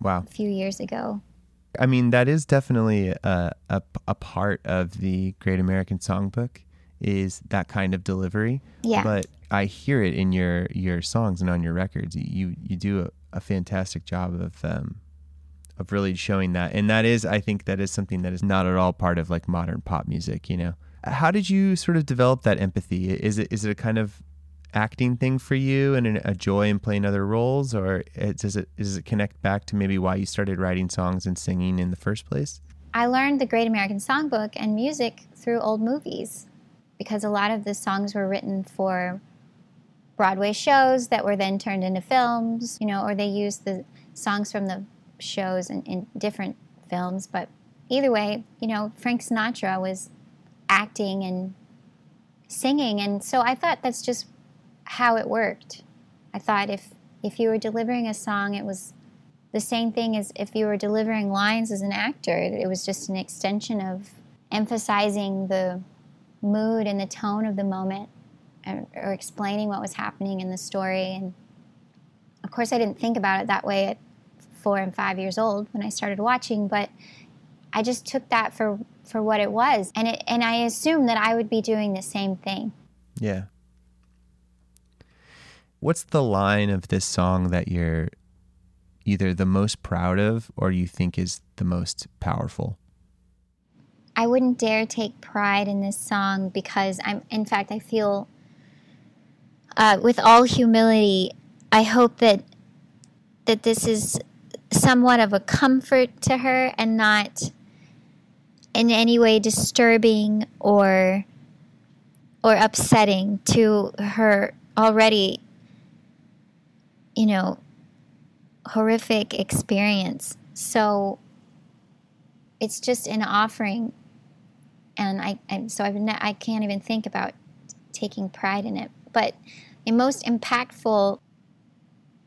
Wow. a few years ago. I mean, that is definitely a, a, a part of the Great American Songbook is that kind of delivery. Yeah. But I hear it in your, your songs and on your records. You you do a, a fantastic job of um, of really showing that, and that is I think that is something that is not at all part of like modern pop music. You know, how did you sort of develop that empathy? Is it is it a kind of acting thing for you and a joy in playing other roles, or does it does it connect back to maybe why you started writing songs and singing in the first place? I learned the Great American Songbook and music through old movies because a lot of the songs were written for Broadway shows that were then turned into films, you know, or they used the songs from the shows and in different films. But either way, you know, Frank Sinatra was acting and singing. And so I thought that's just how it worked. I thought if, if you were delivering a song, it was the same thing as if you were delivering lines as an actor. It was just an extension of emphasizing the mood and the tone of the moment or, explaining what was happening in the story. And of course, I didn't think about it that way at four and five years old when I started watching, but I just took that for, for what it was. And, it, and I assumed that I would be doing the same thing. Yeah. What's the line of this song that you're either the most proud of or you think is the most powerful? I wouldn't dare take pride in this song because I'm, in fact, I feel, uh, with all humility, I hope that that this is somewhat of a comfort to her and not in any way disturbing or or upsetting to her already, you know, horrific experience. So it's just an offering and I so I've ne- I can't even think about taking pride in it. But the most impactful,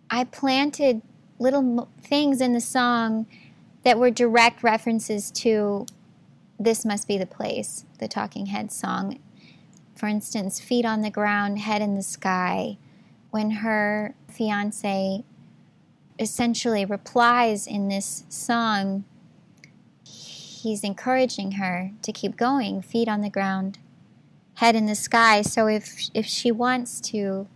I planted little things in the song that were direct references to "This Must Be the Place," the Talking Heads song. For instance, "Feet on the Ground, Head in the Sky," when her fiance essentially replies in this song he's encouraging her to keep going, feet on the ground, head in the sky. So if if she wants to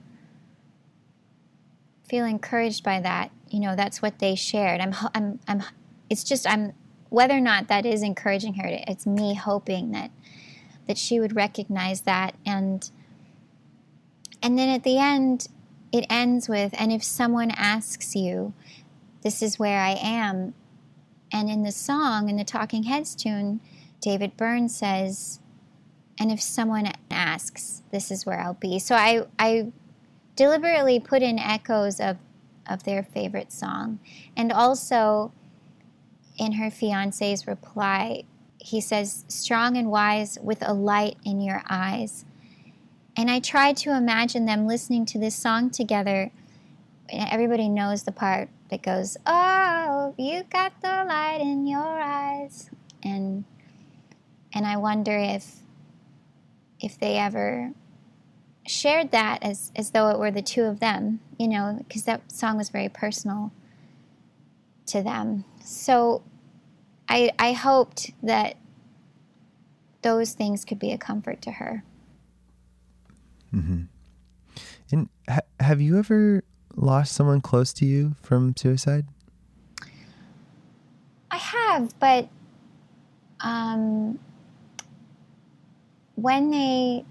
feel encouraged by that, you know, that's what they shared. I'm I'm I'm it's just I'm whether or not that is encouraging her, it's me hoping that that she would recognize that and and then at the end it ends with and if someone asks you this is where I am and in the song, in the Talking Heads tune, David Byrne says, and if someone asks, this is where I'll be. So I, I deliberately put in echoes of, of their favorite song. And also, in her fiance's reply, he says, strong and wise with a light in your eyes. And I tried to imagine them listening to this song together. Everybody knows the part that goes, "Oh, you got the light in your eyes," and and I wonder if if they ever shared that as as though it were the two of them, you know, because that song was very personal to them. So I I hoped that those things could be a comfort to her. Mm-hmm. And ha- have you ever lost someone close to you from suicide? I have, but um, when they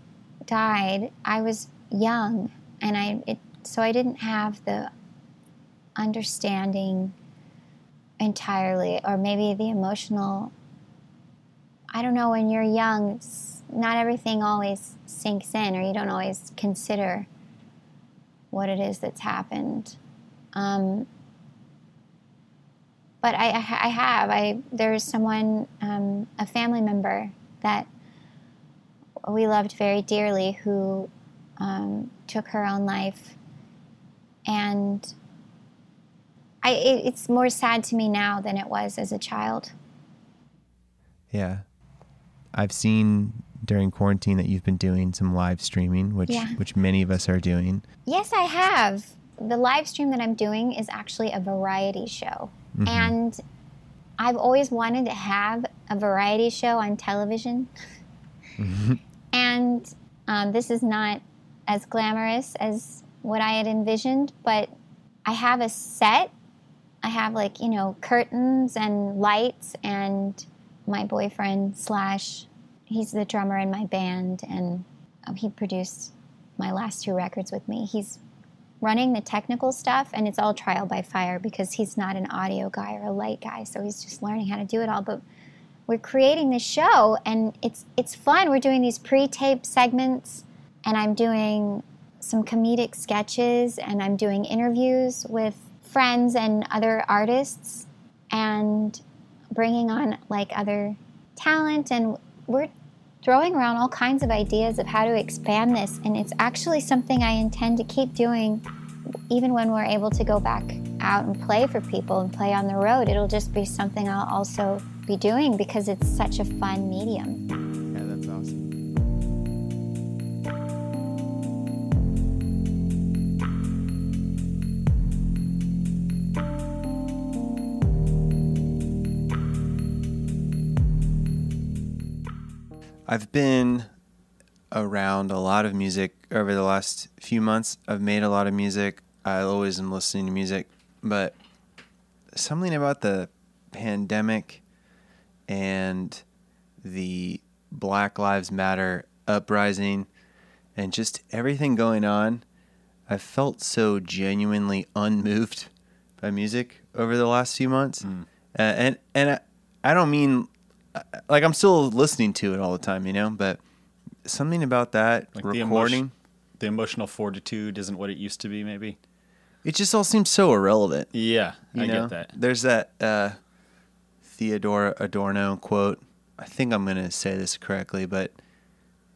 died, I was young, and I it, so I didn't have the understanding entirely, or maybe the emotional. I don't know. When you're young, not everything always sinks in, or you don't always consider what it is that's happened. Um, but I, I have. I there's someone, um, a family member that we loved very dearly who um, took her own life, and I it, it's more sad to me now than it was as a child. Yeah. I've seen during quarantine that you've been doing some live streaming, which Yeah. which many of us are doing. Yes, I have. The live stream that I'm doing is actually a variety show. And I've always wanted to have a variety show on television. And um, this is not as glamorous as what I had envisioned, but I have a set. I have like, you know, curtains and lights and my boyfriend slash he's the drummer in my band and um, he produced my last two records with me. He's running the technical stuff and it's all trial by fire because he's not an audio guy or a light guy so he's just learning how to do it all but we're creating this show and it's it's fun. We're doing these pre-tape segments and i'm doing some comedic sketches and i'm doing interviews with friends and other artists and bringing on like other talent. And we're throwing around all kinds of ideas of how to expand this and it's actually something i intend to keep doing even when we're able to go back out and play for people and play on the road. It'll just be something i'll also be doing because it's such a fun medium Yeah, that's awesome. I've been around a lot of music over the last few months. I've made a lot of music. I always am listening to music, but something about the pandemic and the Black Lives Matter uprising and just everything going on, I felt so genuinely unmoved by music over the last few months. Uh, and and I, I don't mean like I'm still listening to it all the time, you know, but something about that Like the recording, emotion, the emotional fortitude isn't what it used to be. Maybe. it just all seems so irrelevant. Yeah, I know? get that. There's that uh, Theodor Adorno quote. I think I'm going to say this correctly, but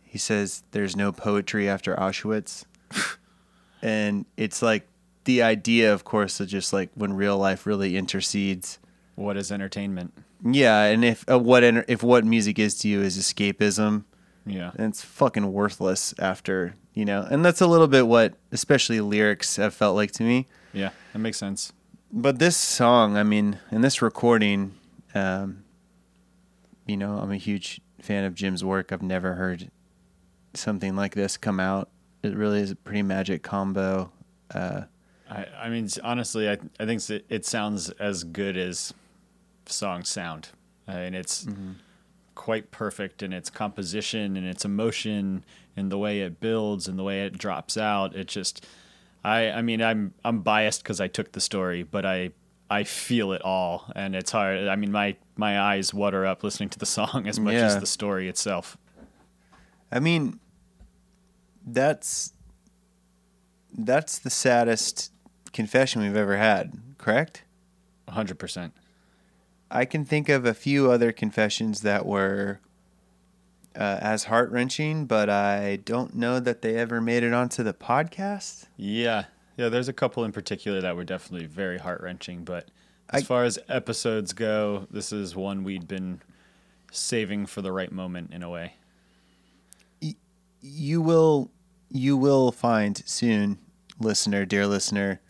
he says, There's no poetry after Auschwitz. and it's like the idea, of course, of just like when real life really intercedes. What is entertainment? Yeah, and if uh, what enter- if what music is to you is escapism, Yeah. then it's fucking worthless after you know. And that's a little bit what, especially lyrics, have felt like to me. Yeah, that makes sense. But this song, I mean, in this recording, um, you know, I'm a huge fan of Jim's work. I've never heard something like this come out. It really is a pretty magic combo. Uh, I, I mean, honestly, I, I think it, it sounds as good as songs sound. I mean, it's quite perfect in its composition and its emotion and the way it builds and the way it drops out. It just, I, I mean, I'm, I'm biased because I took the story, but I, I feel it all, and it's hard. I mean, my, my eyes water up listening to the song as much as the story itself. I mean, that's that's the saddest confession we've ever had. Correct? 100%. I can think of a few other confessions that were uh, as heart wrenching, but I don't know that they ever made it onto the podcast. Yeah, yeah. There's a couple in particular that were definitely very heart wrenching, but as I- far as episodes go, this is one we'd been saving for the right moment in a way. You will, you will find soon, listener, dear listener,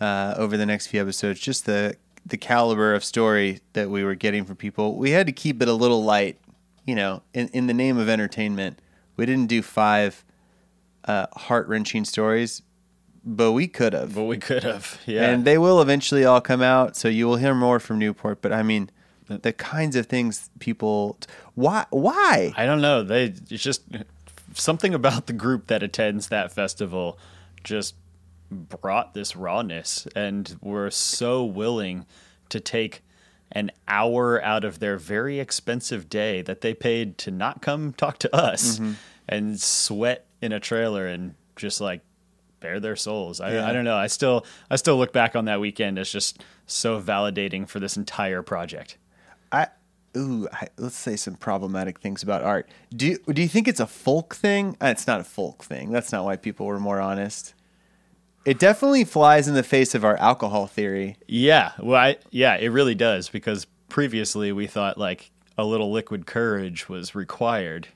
uh, over the next few episodes, just the the caliber of story that we were getting from people. We had to keep it a little light, you know, in in the name of entertainment. We didn't do five uh, heart wrenching stories, but we could have. But we could have, yeah. And they will eventually all come out, so you will hear more from Newport. But I mean, the kinds of things people, why, why? I don't know. They it's just something about the group that attends that festival just brought this rawness and were so willing to take an hour out of their very expensive day that they paid to not come talk to us mm-hmm. and sweat in a trailer and just like bare their souls. I, Yeah. I don't know. I still I still look back on that weekend as just so validating for this entire project. I, ooh, I, let's say some problematic things about art. Do you, do you think it's a folk thing? Uh, It's not a folk thing. That's not why people were more honest. It definitely flies in the face of our alcohol theory. Yeah, well, I, yeah, it really does because previously we thought like a little liquid courage was required,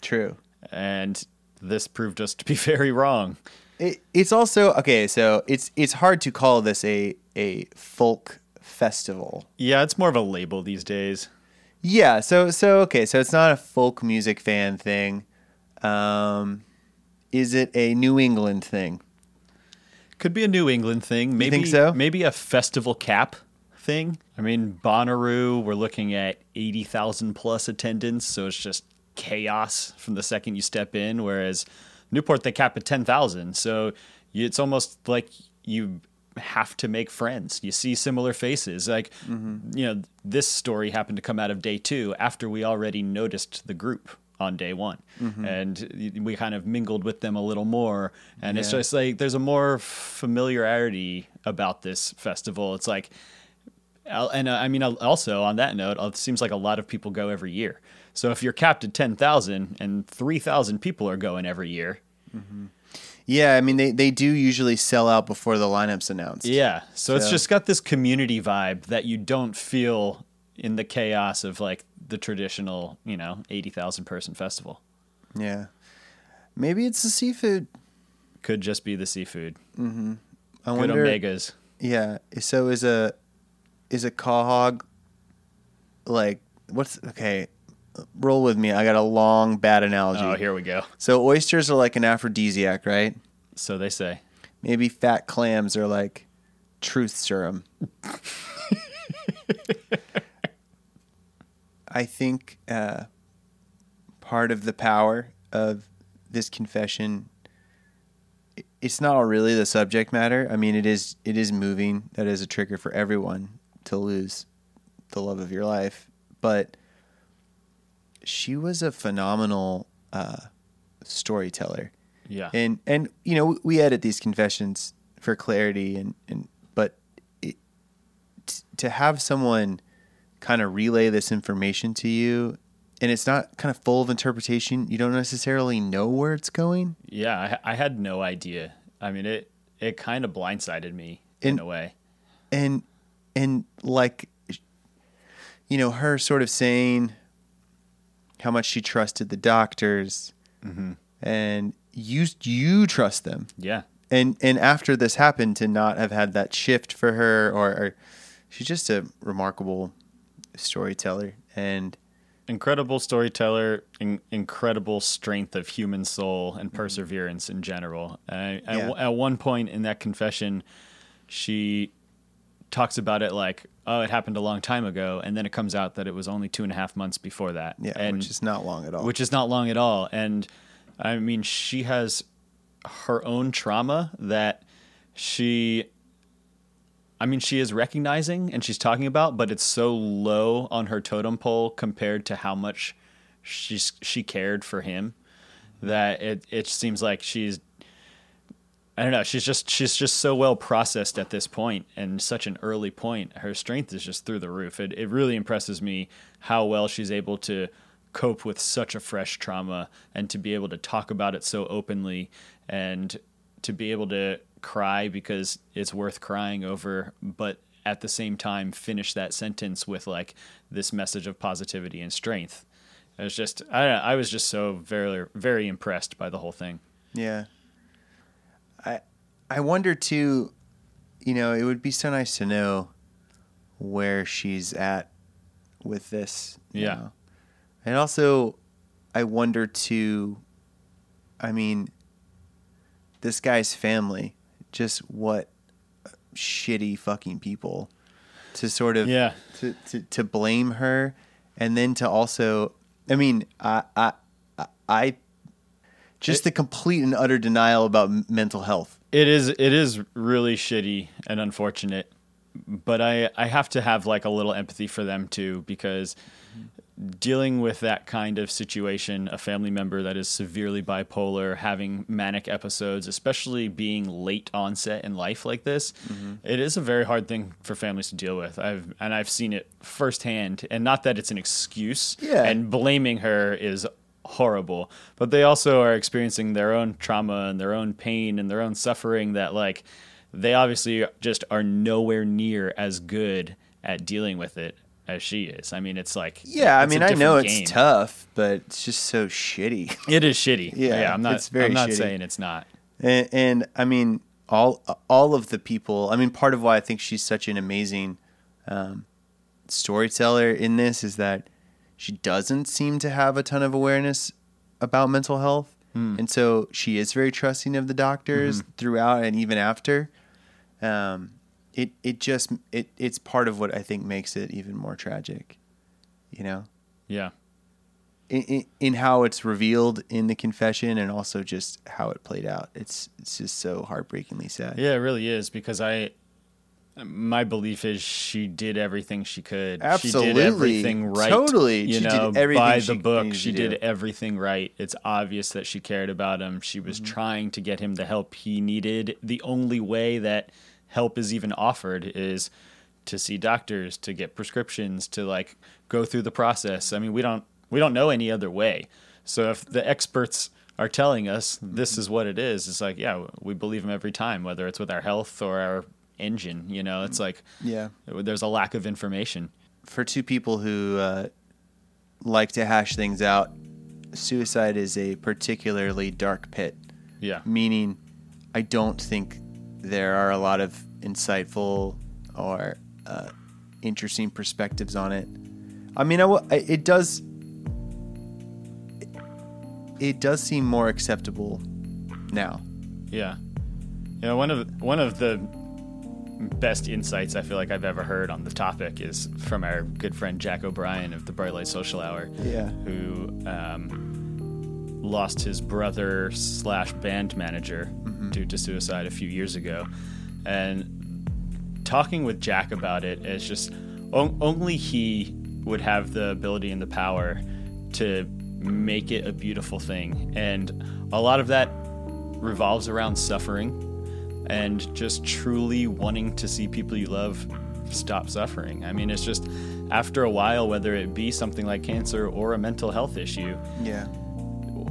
True. and this proved us to be very wrong. It, it's also okay. So it's it's hard to call this a a folk festival. Yeah, it's more of a label these days. Yeah, so so okay, so it's not a folk music fan thing. Um, is it a New England thing? Could be a New England thing. Maybe think so? Maybe a festival cap thing. I mean, Bonnaroo, we're looking at eighty thousand plus attendance, so it's just chaos from the second you step in. Whereas Newport, they cap at ten thousand, so you, it's almost like you have to make friends. You see similar faces. Like, you know, this story happened to come out of day two after we already noticed the group on day one, and we kind of mingled with them a little more. And it's just like there's a more familiarity about this festival. It's like, and uh, I mean, also on that note, it seems like a lot of people go every year. So if you're capped at ten thousand and three thousand people are going every year, mm-hmm. Yeah, I mean they, they do usually sell out before the lineup's announced. Yeah. So, it's just got this community vibe that you don't feel in the chaos of like the traditional, you know, 80,000 person festival. Yeah. Maybe it's the seafood. Could just be the seafood. Mm-hmm. I Good wonder. omegas. Yeah. So is a is a quahog like what's okay? Roll with me. I got a long bad analogy. Oh, here we go. So oysters are like an aphrodisiac, right? So they say. Maybe fat clams are like truth serum. I think uh, part of the power of this confession it's not really the subject matter. I mean, it is it is moving. That is a trigger for everyone to lose the love of your life. But she was a phenomenal uh, storyteller Yeah. and and you know we edit these confessions for clarity and and but it, t- to have someone kind of relay this information to you and it's not kind of full of interpretation you don't necessarily know where it's going yeah. I, I had no idea. I mean, it, it kind of blindsided me in a way. and and like you know her sort of saying how much she trusted the doctors. Mm-hmm. And you you trust them. Yeah. and and after this happened to not have had that shift for her or, or she's just a remarkable storyteller and incredible storyteller, in, incredible strength of human soul and mm-hmm. perseverance in general. And I- at, at one point in that confession, she talks about it like, "Oh, it happened a long time ago," and then it comes out that it was only two and a half months before that. yeah and which is not long at all which is not long at all. And I mean, she has her own trauma that she, I mean, she is recognizing and she's talking about, but it's so low on her totem pole compared to how much she's she cared for him that it it seems like she's. I don't know. She's just she's just so well processed at this point and such an early point. Her strength is just through the roof. It it really impresses me how well she's able to cope with such a fresh trauma and to be able to talk about it so openly and to be able to cry because it's worth crying over, but at the same time finish that sentence with like this message of positivity and strength. It was just I I was just so very very impressed by the whole thing. yeah i wonder too you know it would be so nice to know where she's at with this you Yeah. know? and also i wonder too i mean this guy's family just what shitty fucking people to sort of Yeah. to, to, to blame her and then to also i mean i i I- i just the complete and utter denial about mental health It is it is really shitty and unfortunate, but I I have to have like a little empathy for them too because dealing with that kind of situation, a family member that is severely bipolar, having manic episodes, especially being late onset in life like this, mm-hmm. it is a very hard thing for families to deal with. I've and I've seen it firsthand, and not that it's an excuse. Yeah. And blaming her is horrible, but they also are experiencing their own trauma and their own pain and their own suffering that like they obviously just are nowhere near as good at dealing with it as she is. I mean, it's like yeah i it's a mean i know different it's tough but it's just so shitty It is shitty. Yeah, Yeah, I'm not. it's very I'm not shitty. saying it's not. and, and I mean all all of the people. I mean, part of why I think she's such an amazing um, storyteller in this is that she doesn't seem to have a ton of awareness about mental health. And so she is very trusting of the doctors throughout and even after. Um, it it just it it's part of what I think makes it even more tragic. You know, Yeah. in, in, in how it's revealed in the confession and also just how it played out. It's it's just so heartbreakingly sad. Yeah, it really is because I my belief is she did everything she could. She Absolutely. did everything right. Totally. You She did know, everything by she the book, she did everything right. It's obvious that she cared about him. She Mm-hmm. was trying to get him the help he needed. The only way that help is even offered is to see doctors, to get prescriptions, to like go through the process. I mean, we don't we don't know any other way. So if the experts are telling us this is what it is, it's like, yeah, we believe them every time, whether it's with our health or our engine. You know, it's like Yeah. there's a lack of information. For two people who uh, like to hash things out, suicide is a particularly dark pit. Yeah. Meaning, I don't think there are a lot of insightful or uh, interesting perspectives on it. I mean, I w- I- it does. It does seem more acceptable now. Yeah. You know, one of one of the best insights I feel like I've ever heard on the topic is from our good friend Jack O'Brien of the Bright Light Social Hour. Yeah. Who um, lost his brother slash band manager due to suicide a few years ago, and talking with Jack about it is just o- only he would have the ability and the power to make it a beautiful thing, and a lot of that revolves around suffering and just truly wanting to see people you love stop suffering. I mean, it's just after a while, whether it be something like cancer or a mental health issue, Yeah.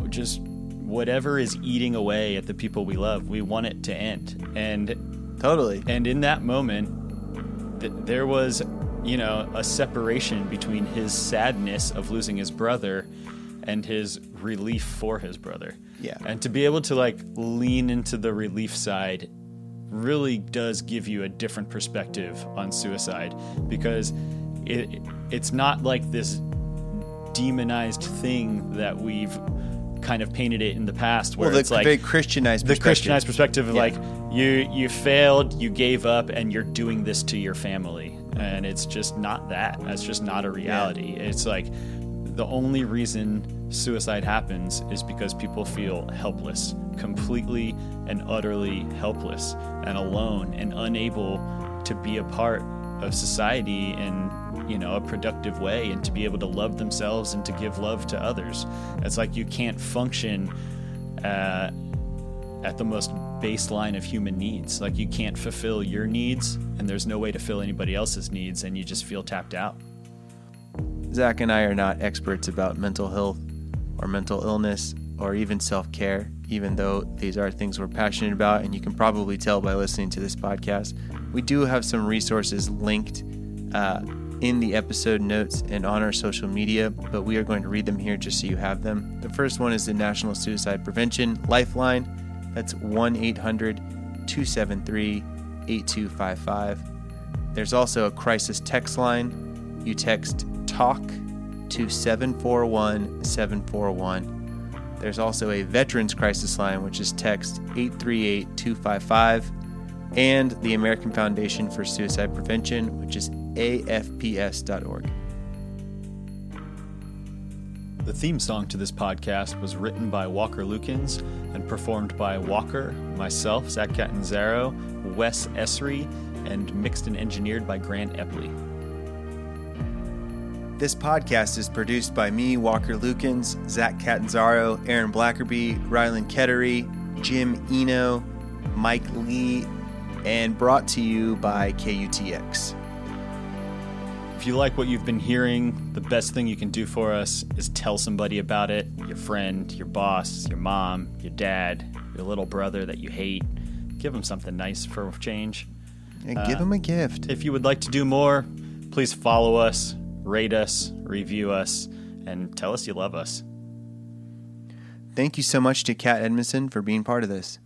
just whatever is eating away at the people we love, we want it to end. And Totally. and in that moment, th- there was, you know, a separation between his sadness of losing his brother and his relief for his brother. Yeah. And to be able to like lean into the relief side really does give you a different perspective on suicide because it it's not like this demonized thing that we've kind of painted it in the past where Well, the it's like very Christianized the. Christianized perspective of Yeah. like you you failed, you gave up, and you're doing this to your family, and it's just not that. That's just not a reality. It's like the only reason suicide happens is because people feel helpless, completely and utterly helpless and alone and unable to be a part of society in you know a productive way and to be able to love themselves and to give love to others. It's like you can't function. Uh, at the most baseline of human needs. Like you can't fulfill your needs, and there's no way to fill anybody else's needs, and you just feel tapped out. Zach and I are not experts about mental health or mental illness or even self care, even though these are things we're passionate about, and you can probably tell by listening to this podcast. We do have some resources linked uh, in the episode notes and on our social media, but we are going to read them here just so you have them. The first one is the National Suicide Prevention Lifeline. That's 1 800 273 8255. There's also a crisis text line. You text TALK to 741 741. There's also a Veterans Crisis Line, which is text 838 255. And the American Foundation for Suicide Prevention, which is afps.org. The theme song to this podcast was written by Walker Lukens and performed by Walker, myself, Zach Catanzaro, Wes Esri, and mixed and engineered by Grant Epley. This podcast is produced by me, Walker Lukens, Zach Catanzaro, Aaron Blackerby, Rylan Kettery, Jim Eno, Mike Lee, and brought to you by KUTX. If you like what you've been hearing, the best thing you can do for us is tell somebody about it your friend, your boss, your mom, your dad, your little brother that you hate. Give them something nice for a change. And give them a gift. Uh, if you would like to do more, please follow us, rate us, review us, and tell us you love us. Thank you so much to Kat Edmonson for being part of this.